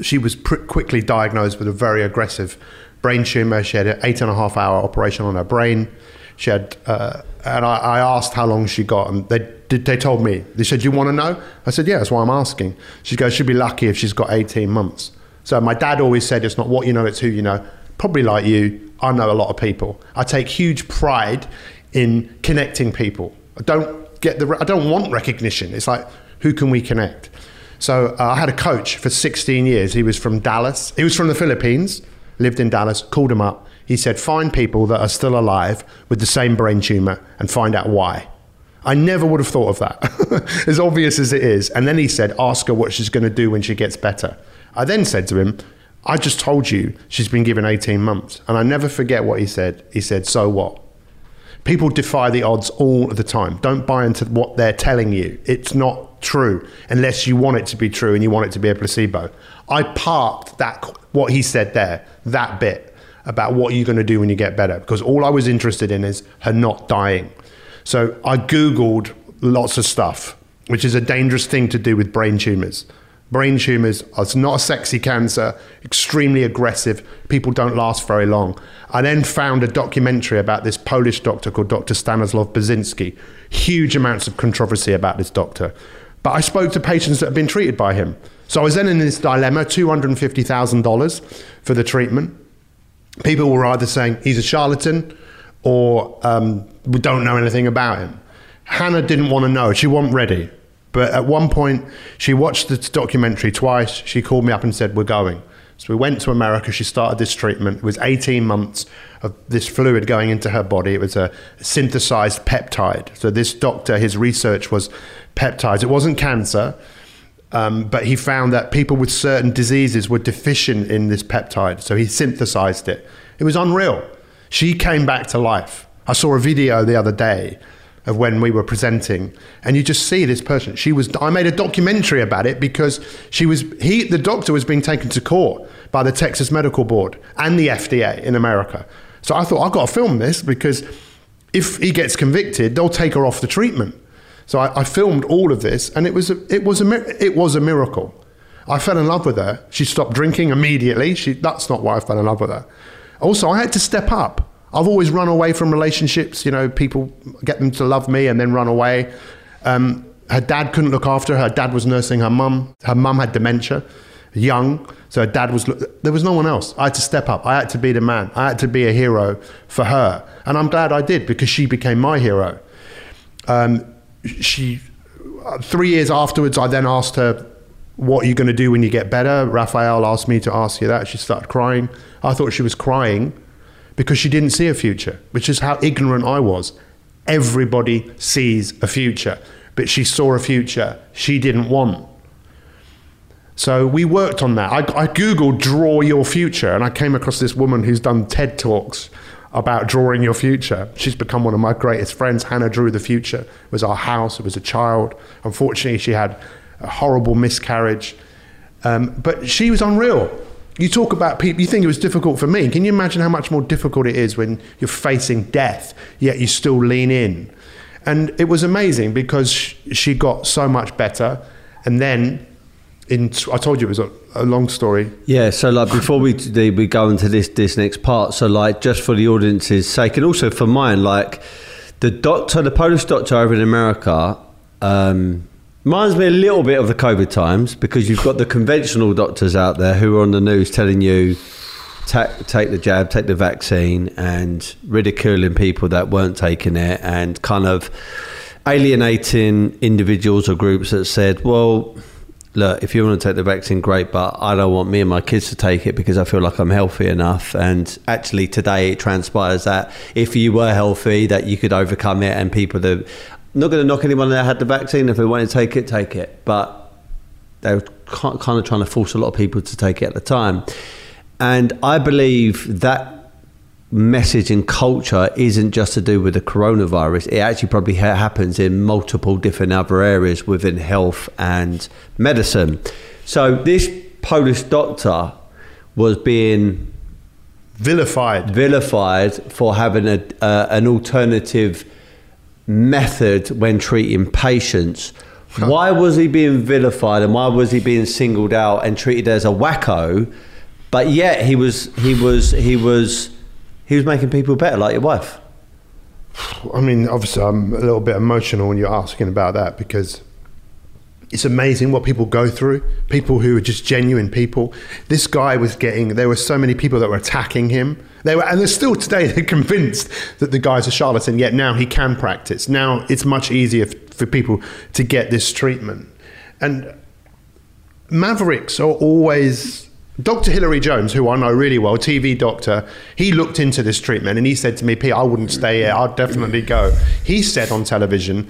S1: she was pr- quickly diagnosed with a very aggressive brain tumor. She had an eight and a half hour operation on her brain. She had, uh, and I, I asked how long she got, and they did. They told me. They said, "You want to know?" I said, "Yeah, that's why I'm asking." She goes, "She'd be lucky if she's got 18 months." So my dad always said, "It's not what you know, it's who you know." Probably like you, I know a lot of people. I take huge pride in connecting people. I don't get the. I don't want recognition. It's like, who can we connect? So uh, I had a coach for 16 years. He was from Dallas. He was from the Philippines, lived in Dallas, called him up. He said, find people that are still alive with the same brain tumor and find out why. I never would have thought of that, as obvious as it is. And then he said, ask her what she's going to do when she gets better. I then said to him, I just told you she's been given 18 months. And I never forget what he said. He said, so what? People defy the odds all the time. Don't buy into what they're telling you. It's not true unless you want it to be true and you want it to be a placebo. I parked that what he said there, that bit about what you're going to do when you get better because all I was interested in is her not dying. So I googled lots of stuff, which is a dangerous thing to do with brain tumors. Brain tumors are not a sexy cancer, extremely aggressive. People don't last very long. I then found a documentary about this Polish doctor called Dr. Stanislaw Burzynski. Huge amounts of controversy about this doctor. But I spoke to patients that have been treated by him. So I was then in this dilemma $250,000 for the treatment. People were either saying he's a charlatan or um, we don't know anything about him. Hannah didn't want to know. She wasn't ready. But at one point, she watched the documentary twice. She called me up and said, We're going. So we went to America. She started this treatment. It was 18 months of this fluid going into her body. It was a synthesized peptide. So this doctor, his research was peptides. It wasn't cancer, um, but he found that people with certain diseases were deficient in this peptide. So he synthesized it. It was unreal. She came back to life. I saw a video the other day of when we were presenting and you just see this person she was i made a documentary about it because she was he the doctor was being taken to court by the texas medical board and the fda in america so i thought i've got to film this because if he gets convicted they'll take her off the treatment so i, I filmed all of this and it was a, it was a it was a miracle i fell in love with her she stopped drinking immediately she that's not why i fell in love with her also i had to step up I've always run away from relationships. You know, people get them to love me and then run away. Um, her dad couldn't look after her. Her dad was nursing her mum. Her mum had dementia, young. So her dad was. There was no one else. I had to step up. I had to be the man. I had to be a hero for her, and I'm glad I did because she became my hero. Um, she. Uh, three years afterwards, I then asked her, "What are you going to do when you get better?" Raphael asked me to ask you that. She started crying. I thought she was crying because she didn't see a future, which is how ignorant I was. Everybody sees a future, but she saw a future she didn't want. So we worked on that. I, I Googled draw your future, and I came across this woman who's done TED Talks about drawing your future. She's become one of my greatest friends. Hannah drew the future. It was our house, it was a child. Unfortunately, she had a horrible miscarriage. Um, but she was unreal you talk about people, you think it was difficult for me. Can you imagine how much more difficult it is when you're facing death, yet you still lean in? And it was amazing because she got so much better. And then, in I told you it was a, a long story.
S2: Yeah. So, like, before we we go into this this next part, so like, just for the audience's sake, and also for mine, like, the doctor, the Polish doctor over in America. Um, Reminds me a little bit of the COVID times because you've got the conventional doctors out there who are on the news telling you take the jab, take the vaccine, and ridiculing people that weren't taking it, and kind of alienating individuals or groups that said, "Well, look, if you want to take the vaccine, great, but I don't want me and my kids to take it because I feel like I'm healthy enough." And actually, today it transpires that if you were healthy, that you could overcome it, and people that not going to knock anyone that had the vaccine. If they want to take it, take it. But they were kind of trying to force a lot of people to take it at the time. And I believe that message and culture isn't just to do with the coronavirus. It actually probably ha- happens in multiple different other areas within health and medicine. So this Polish doctor was being
S1: vilified
S2: vilified for having a, uh, an alternative method when treating patients. Why was he being vilified and why was he being singled out and treated as a wacko? But yet he was he was he was he was making people better, like your wife.
S1: I mean, obviously, I'm a little bit emotional when you're asking about that because it's amazing what people go through. People who are just genuine people. This guy was getting. There were so many people that were attacking him they were, and they're still today they're convinced that the guy's a charlatan. Yet now he can practice. Now it's much easier for people to get this treatment. And mavericks are always. Dr. Hilary Jones, who I know really well, TV doctor, he looked into this treatment and he said to me, Pete, I wouldn't stay here. I'd definitely go. He said on television,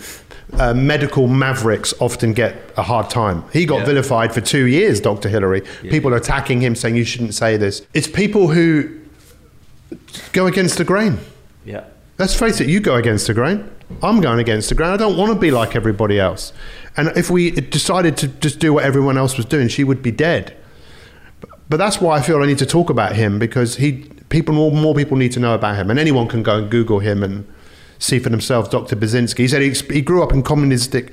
S1: uh, medical mavericks often get a hard time. He got yeah. vilified for two years, Dr. Hilary. Yeah. People attacking him saying you shouldn't say this. It's people who go against the grain.
S2: Yeah.
S1: Let's face it, you go against the grain. I'm going against the grain. I don't want to be like everybody else. And if we decided to just do what everyone else was doing, she would be dead. But that's why I feel I need to talk about him because he people more, more people need to know about him, and anyone can go and Google him and see for themselves. Dr. Burzynski. He said he, he grew up in communistic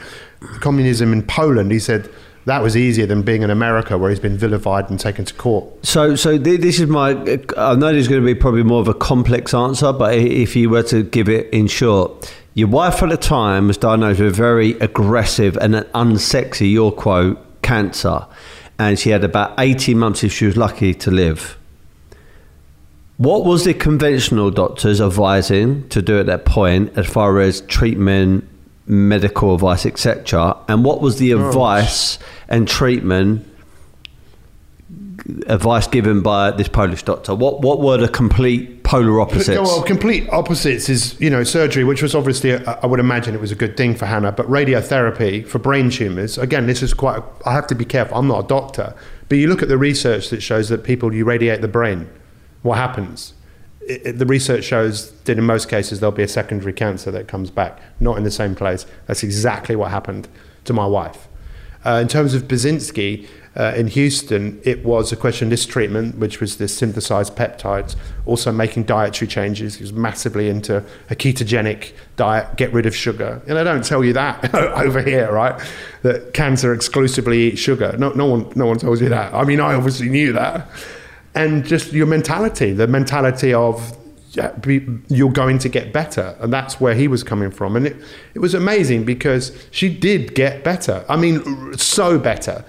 S1: communism in Poland. He said that was easier than being in America where he's been vilified and taken to court.
S2: So, so this is my. I know there's going to be probably more of a complex answer, but if you were to give it in short, your wife at the time was diagnosed with very aggressive and unsexy, your quote, cancer, and she had about 18 months if she was lucky to live. What was the conventional doctors advising to do at that point as far as treatment, medical advice, etc. And what was the oh, advice and treatment advice given by this Polish doctor? What what were the complete polar opposites?
S1: Well, complete opposites is you know surgery, which was obviously I would imagine it was a good thing for Hannah, but radiotherapy for brain tumors. Again, this is quite. I have to be careful. I'm not a doctor, but you look at the research that shows that people you radiate the brain, what happens? It, it- the research shows that in most cases there'll be a secondary cancer that comes back, not in the same place. That's exactly what happened to my wife. Uh, in terms of Burzynski uh, in Houston, it was a question of this treatment, which was this synthesized peptides, also making dietary changes. He was massively into a ketogenic diet, get rid of sugar. And I don't tell you that over here, right? That cancer exclusively eats sugar. No, no, one, no one tells you that. I mean, I obviously knew that. And just your mentality, the mentality of you're going to get better. And that's where he was coming from. And it, it was amazing because she did get better. I mean, so better.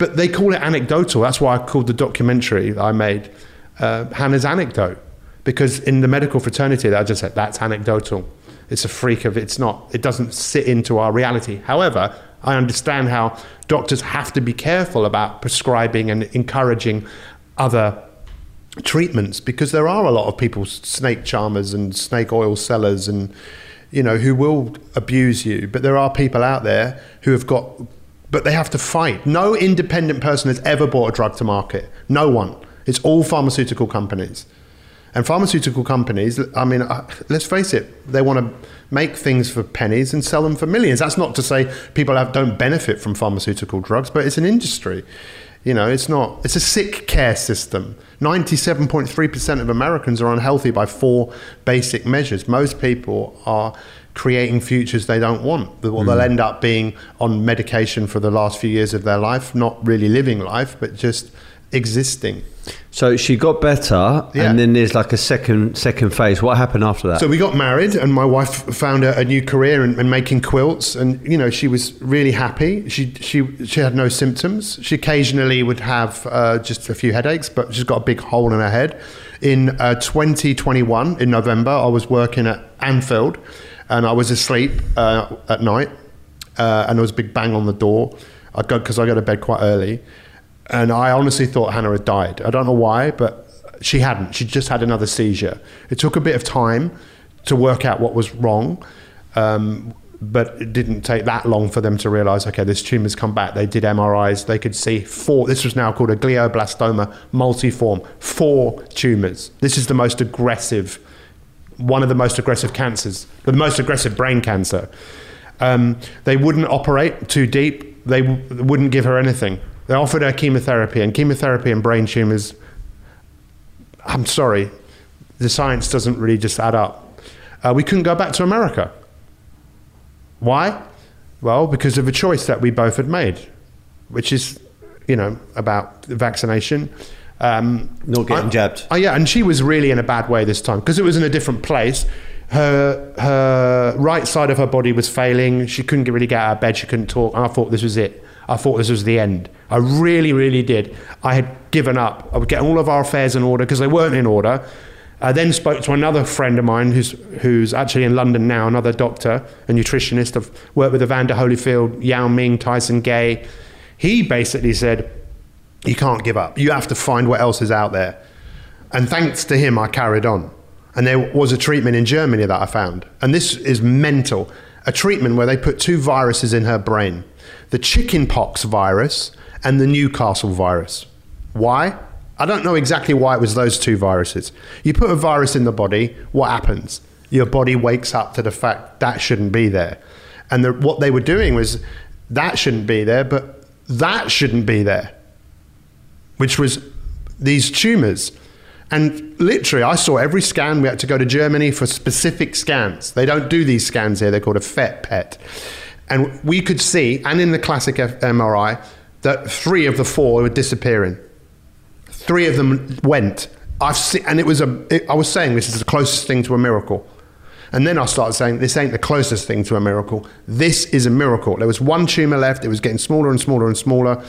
S1: But they call it anecdotal. That's why I called the documentary that I made uh, Hannah's Anecdote. Because in the medical fraternity, I just said, that's anecdotal. It's a freak of, it's not, it doesn't sit into our reality. However, I understand how doctors have to be careful about prescribing and encouraging other treatments because there are a lot of people snake charmers and snake oil sellers and you know who will abuse you but there are people out there who have got but they have to fight. No independent person has ever brought a drug to market. No one. It's all pharmaceutical companies. And pharmaceutical companies i mean uh, let's face it they want to make things for pennies and sell them for millions. That's not to say people have, don't benefit from pharmaceutical drugs but it's an industry. You know, it's not, it's a sick care system. 97.3% of Americans are unhealthy by four basic measures. Most people are creating futures they don't want. Well, they'll end up being on medication for the last few years of their life, not really living life, but just existing.
S2: So she got better,
S1: Yeah.
S2: and then there's like a second second phase. What happened after that?
S1: So we got married, and my wife found a, a new career in, in making quilts, and you know she was really happy. She she she had no symptoms. She occasionally would have uh, just a few headaches, but she's got a big hole in her head. In uh, 2021, in November, I was working at Anfield, and I was asleep uh, at night, uh, and there was a big bang on the door. I go because I go to bed quite early, and I honestly thought Hannah had died. I don't know why, but she hadn't. She just had another seizure. It took a bit of time to work out what was wrong, um, but it didn't take that long for them to realize, okay, this tumor's come back. They did MRIs. They could see four. This was now called a glioblastoma multiforme. Four tumors. This is the most aggressive, one of the most aggressive cancers, the most aggressive brain cancer. Um, they wouldn't operate too deep. They w- wouldn't give her anything. They offered her chemotherapy, and chemotherapy and brain tumors. I'm sorry, the science doesn't really just add up. Uh, we couldn't go back to America. Why? Well, because of a choice that we both had made, which is, you know, about vaccination. Um,
S2: Not getting
S1: I-
S2: jabbed.
S1: Oh yeah, and she was really in a bad way this time because it was in a different place. Her her right side of her body was failing. She couldn't get, really get out of bed. She couldn't talk. And I thought this was it. I thought this was the end. I really, really did. I had given up. I was getting all of our affairs in order because they weren't in order. I then spoke to another friend of mine who's who's actually in London now, another doctor, a nutritionist. I've worked with Evander Holyfield, Yao Ming, Tyson Gay. He basically said, you can't give up. You have to find what else is out there. And thanks to him, I carried on. And there was a treatment in Germany that I found. And this is mental a treatment where they put two viruses in her brain the chickenpox virus and the Newcastle virus. Why? I don't know exactly why it was those two viruses. You put a virus in the body, what happens? Your body wakes up to the fact that shouldn't be there. And the, what they were doing was that shouldn't be there, but that shouldn't be there which was these tumors. And literally, I saw every scan. We had to go to Germany for specific scans. They don't do these scans here, they're called a FET PET. And we could see, and in the classic MRI, that three of the four were disappearing. Three of them went. I've seen, and it was a. It, I was saying this is the closest thing to a miracle. And then I started saying, this ain't the closest thing to a miracle. This is a miracle. There was one tumor left. It was getting smaller and smaller and smaller.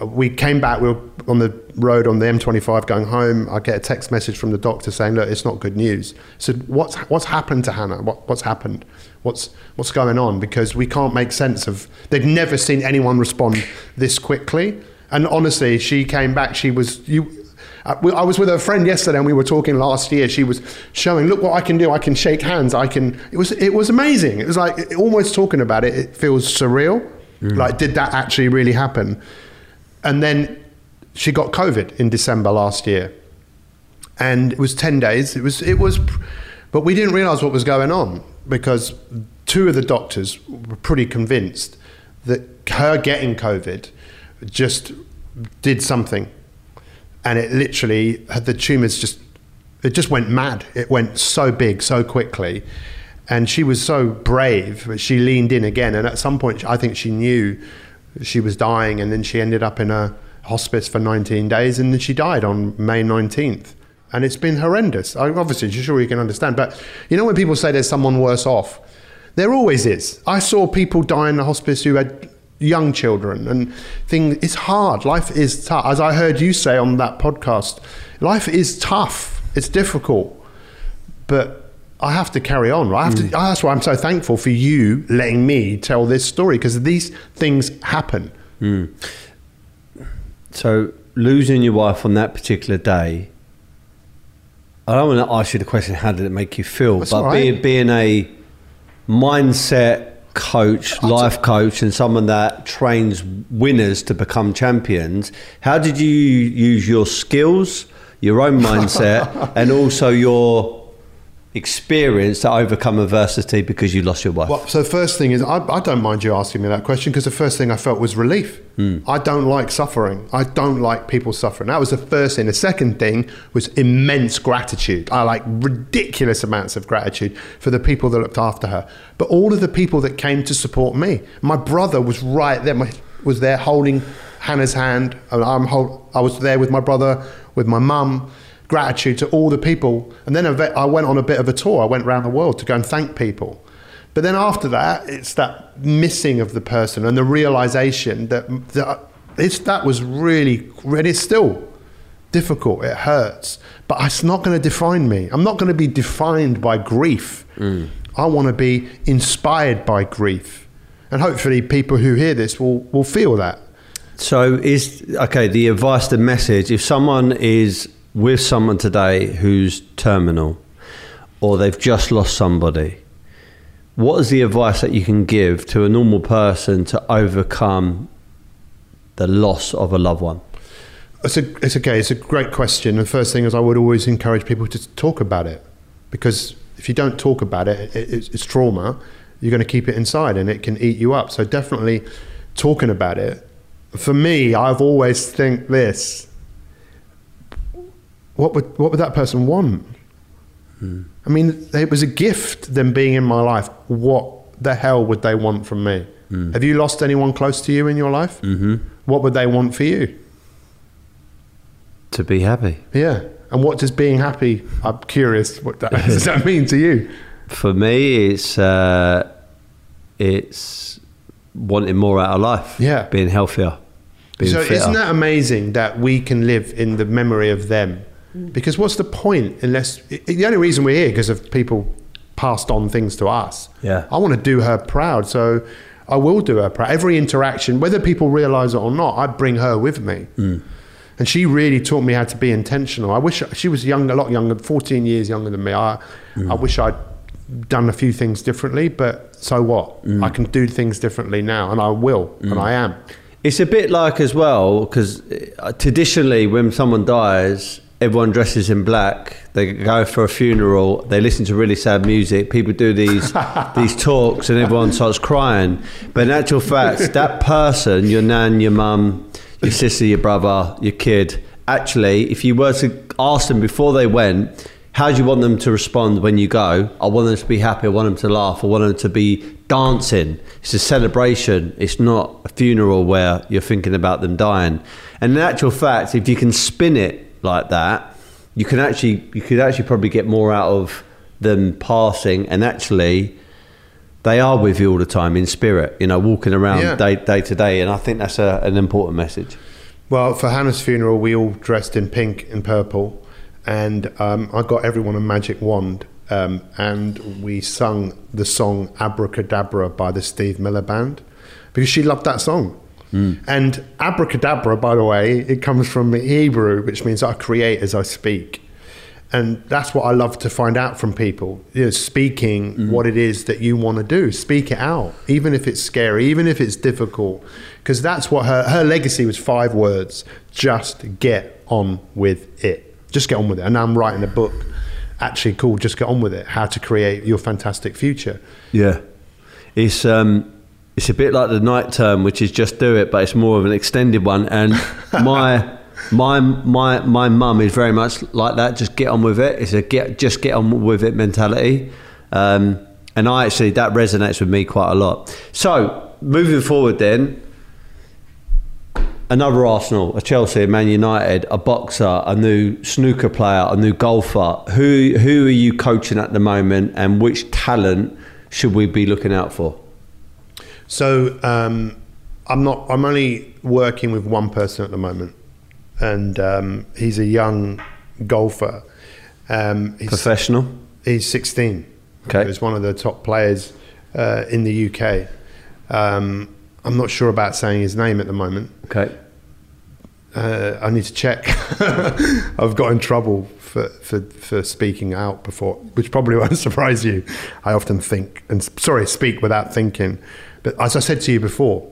S1: Uh, We came back. We were on the road on the M25 going home. I get a text message from the doctor saying, "Look, it's not good news." Said, "What's what's happened to Hannah? What, what's happened? What's what's going on?" Because we can't make sense of. They'd never seen anyone respond this quickly. And honestly, she came back. She was you. I we- I was with a friend yesterday, and we were talking last year. She was showing, "Look what I can do! I can shake hands. I can." It was it was amazing. It was like it- almost talking about it. It feels surreal. Mm. Like, did that actually really happen? And then she got COVID in December last year, and it was ten days. It was it was, but we didn't realise what was going on because two of the doctors were pretty convinced that her getting COVID just did something, and it literally had the tumors just it just went mad. It went so big so quickly. And she was so brave, but she leaned in again. And at some point, I think she knew she was dying. And then she ended up in a hospice for 19 days. And then she died on May 19th. And it's been horrendous. I, obviously, you're sure you can understand. But you know, when people say there's someone worse off, there always is. I saw people die in the hospice who had young children and things. It's hard. Life is tough. As I heard you say on that podcast, life is tough. It's difficult, but I have to carry on. I have to. Mm. That's why I'm so thankful for you letting me tell this story because these things happen. Mm.
S2: So losing your wife on that particular day, I don't want to ask you the question. How did it make you feel?
S1: That's
S2: but
S1: right.
S2: being being a mindset coach, life coach, and someone that trains winners to become champions, how did you use your skills, your own mindset, and also your experience to overcome adversity because you lost your wife?
S1: Well, so first thing is, I, I don't mind you asking me that question because the first thing I felt was relief. Hmm. I don't like suffering. I don't like people suffering. That was the first thing. The second thing was immense gratitude. I like ridiculous amounts of gratitude for the people that looked after her, but all of the people that came to support me. My brother was right there. My, was there holding Hannah's hand. and I'm hold, I was there with my brother, with my mum. Gratitude to all the people, and then I went on a bit of a tour. I went around the world to go and thank people. But then after that, it's that missing of the person and the realization that, that it's, that was really, and it's still difficult. It hurts, but it's not going to define me. I'm not going to be defined by grief. Mm. I want to be inspired by grief, and hopefully, people who hear this will will feel that.
S2: So is okay. The advice, the message: if someone is with someone today who's terminal, or they've just lost somebody, what is the advice that you can give to a normal person to overcome the loss of a loved one?
S1: It's a, it's okay. It's a great question. The first thing is I would always encourage people to talk about it because if you don't talk about it, it it's, it's trauma. You're going to keep it inside and it can eat you up. So definitely talking about it. For me, I've always think this. What would what would that person want? I mean, it was a gift them being in my life. What the hell would they want from me? Have you lost anyone close to you in your life? Mm-hmm. What would they want for you?
S2: To be happy.
S1: Yeah. And what does being happy? I'm curious. What that, does that mean to you?
S2: For me, it's uh, it's wanting more out of life.
S1: Yeah.
S2: being healthier, being
S1: so
S2: fitter.
S1: isn't that amazing that we can live in the memory of them? Because what's the point unless i- the only reason we're here because of people passed on things to us.
S2: Yeah.
S1: I want to do her proud, so I will do her proud. Every interaction, whether people realize it or not, I bring her with me. Mm. And she really taught me how to be intentional. I wish she was young, a lot younger, 14 years younger than me. I, mm. I wish I'd done a few things differently, but so what? Mm. I can do things differently now, and I will, and I am.
S2: It's a bit like as well because uh, traditionally, when someone dies, everyone dresses in black. They go for a funeral. They listen to really sad music. People do these these talks, and everyone starts crying. But in actual fact, that person, your nan, your mum, your sister, your brother, your kid, actually, if you were to ask them before they went. How do you want them to respond when you go? I want them to be happy. I want them to laugh. I want them to be dancing. It's a celebration. It's not a funeral where you're thinking about them dying. And in actual fact, if you can spin it like that, you can actually you could actually probably get more out of them passing, and actually they are with you all the time in spirit. You know, walking around
S1: Yeah.
S2: day day to day, and I think that's a, an important message.
S1: Well, for Hannah's funeral, we all dressed in pink and purple, and um, I got everyone a magic wand, um, and we sung the song "Abracadabra" by the Steve Miller Band because she loved that song. And abracadabra, by the way, it comes from Hebrew, which means I create as I speak. And that's what I love to find out from people. You know, speaking what it is that you want to do. Speak it out, even if it's scary, even if it's difficult. Because that's what her her legacy was five words. Just get on with it. Just get on with it. And I'm writing a book actually called Just Get On With It, How to Create Your Fantastic Future.
S2: Yeah, it's um, it's a bit like the Nike term, which is just do it, but it's more of an extended one. And my my my my mum is very much like that. Just get on with it. It's a get just get on with it mentality. Um, and I actually that resonates with me quite a lot. So moving forward, then another Arsenal, a Chelsea, a Man United, a boxer, a new snooker player, a new golfer. Who who are you coaching at the moment, and which talent should we be looking out for?
S1: So um, I'm not. I'm only working with one person at the moment, and um, he's a young golfer. Um, he's,
S2: Professional.
S1: he's 16.
S2: Okay.
S1: He's one of the top players uh, in the UK. Um, I'm not sure about saying his name at the moment.
S2: Okay.
S1: Uh, I need to check. I've got in trouble for, for, for speaking out before, which probably won't surprise you. I often think, and sorry, speak without thinking. But as I said to you before,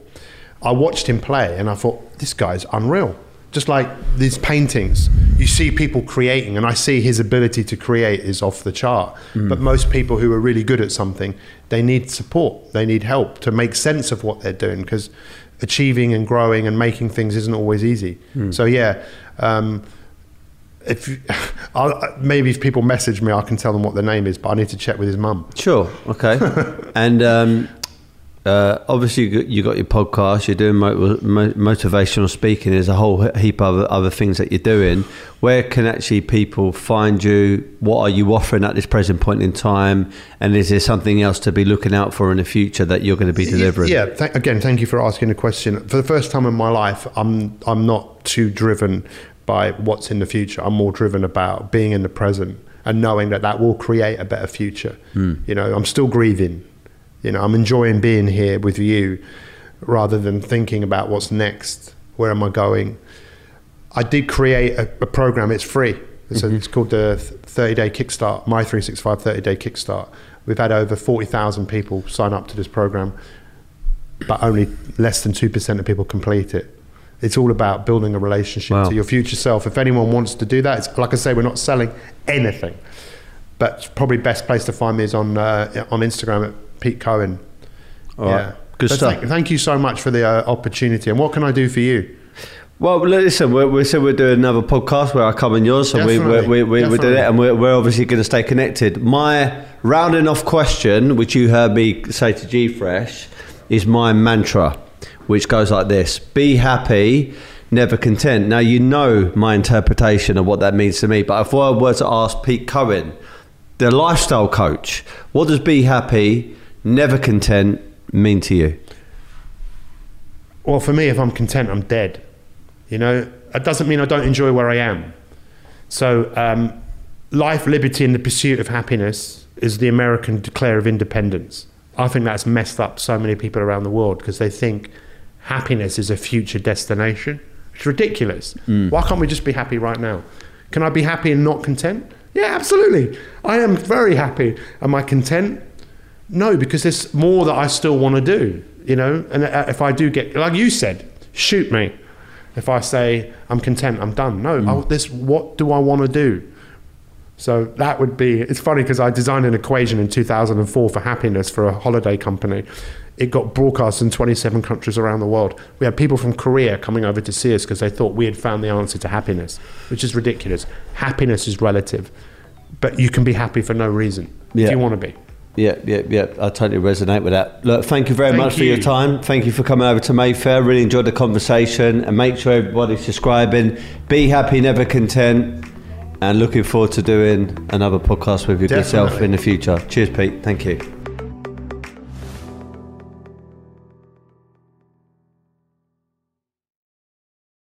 S1: I watched him play and I thought, this guy's unreal. Just like these paintings, you see people creating, and I see his ability to create is off the chart. But most people who are really good at something, they need support, they need help to make sense of what they're doing because achieving and growing and making things isn't always easy. So, yeah. Um, if you- maybe if people message me, I can tell them what the name is, but I need to check with his mum.
S2: Sure. Okay. and um, uh, obviously, you got, you got your podcast. You're doing mo- mo- motivational speaking. There's a whole heap of other, other things that you're doing. Where can actually people find you? What are you offering at this present point in time? And is there something else to be looking out for in the future that you're going to be delivering?
S1: Yeah. Th- again, thank you for asking the question. For the first time in my life, I'm I'm not too driven by what's in the future. I'm more driven about being in the present and knowing that that will create a better future. You know, I'm still grieving. You know, I'm enjoying being here with you, rather than thinking about what's next. Where am I going? I did create a, a program. It's free. It's, a, it's called the 30 Day Kickstart, My 365 30 Day Kickstart. We've had over 40,000 people sign up to this program, but only less than 2% of people complete it. It's all about building a relationship
S2: Wow.
S1: to your future self. If anyone wants to do that, it's, like I say, we're not selling anything. But probably best place to find me is on uh, on Instagram at Pete Cohen.
S2: All right. Good
S1: But
S2: stuff.
S1: Thank, thank you so much for the uh, opportunity. And what can I do for you?
S2: Well, listen, we, we said we're doing another podcast where I come on yours, so we, we, we, we did it, and we're, we're obviously going to stay connected. My rounding off question, which you heard me say to G Fresh, is my mantra, which goes like this Be happy, never content. Now, you know my interpretation of what that means to me, but if I were to ask Pete Cohen, the lifestyle coach, what does be happy, never content mean to you?
S1: Well, for me, if I'm content, I'm dead. You know, that doesn't mean I don't enjoy where I am. So, um, life, liberty, and the pursuit of happiness is the American declare of independence. I think that's messed up so many people around the world because they think happiness is a future destination. It's ridiculous. Why can't we just be happy right now? Can I be happy and not content? Yeah, absolutely. I am very happy. Am I content? No, because there's more that I still want to do, you know. And uh, if I do get, like you said, shoot me. If I say I'm content, I'm done. No, I, this. What do I want to do? So that would be. It's funny because I designed an equation in 2004 for happiness for a holiday company. It got broadcast in 27 countries around the world. We had people from Korea coming over to see us because they thought we had found the answer to happiness, which is ridiculous. Happiness is relative, but you can be happy for no reason
S2: Yeah.
S1: if you want to be.
S2: Yeah, yeah, yeah. I totally resonate with that. Look, thank you very
S1: Thank
S2: much for your time. Thank you for coming over to Mayfair. Really enjoyed the conversation. And make sure everybody's subscribing. Be happy, never content. and looking forward to doing another podcast with yourself in the future. Cheers, Pete. Thank you.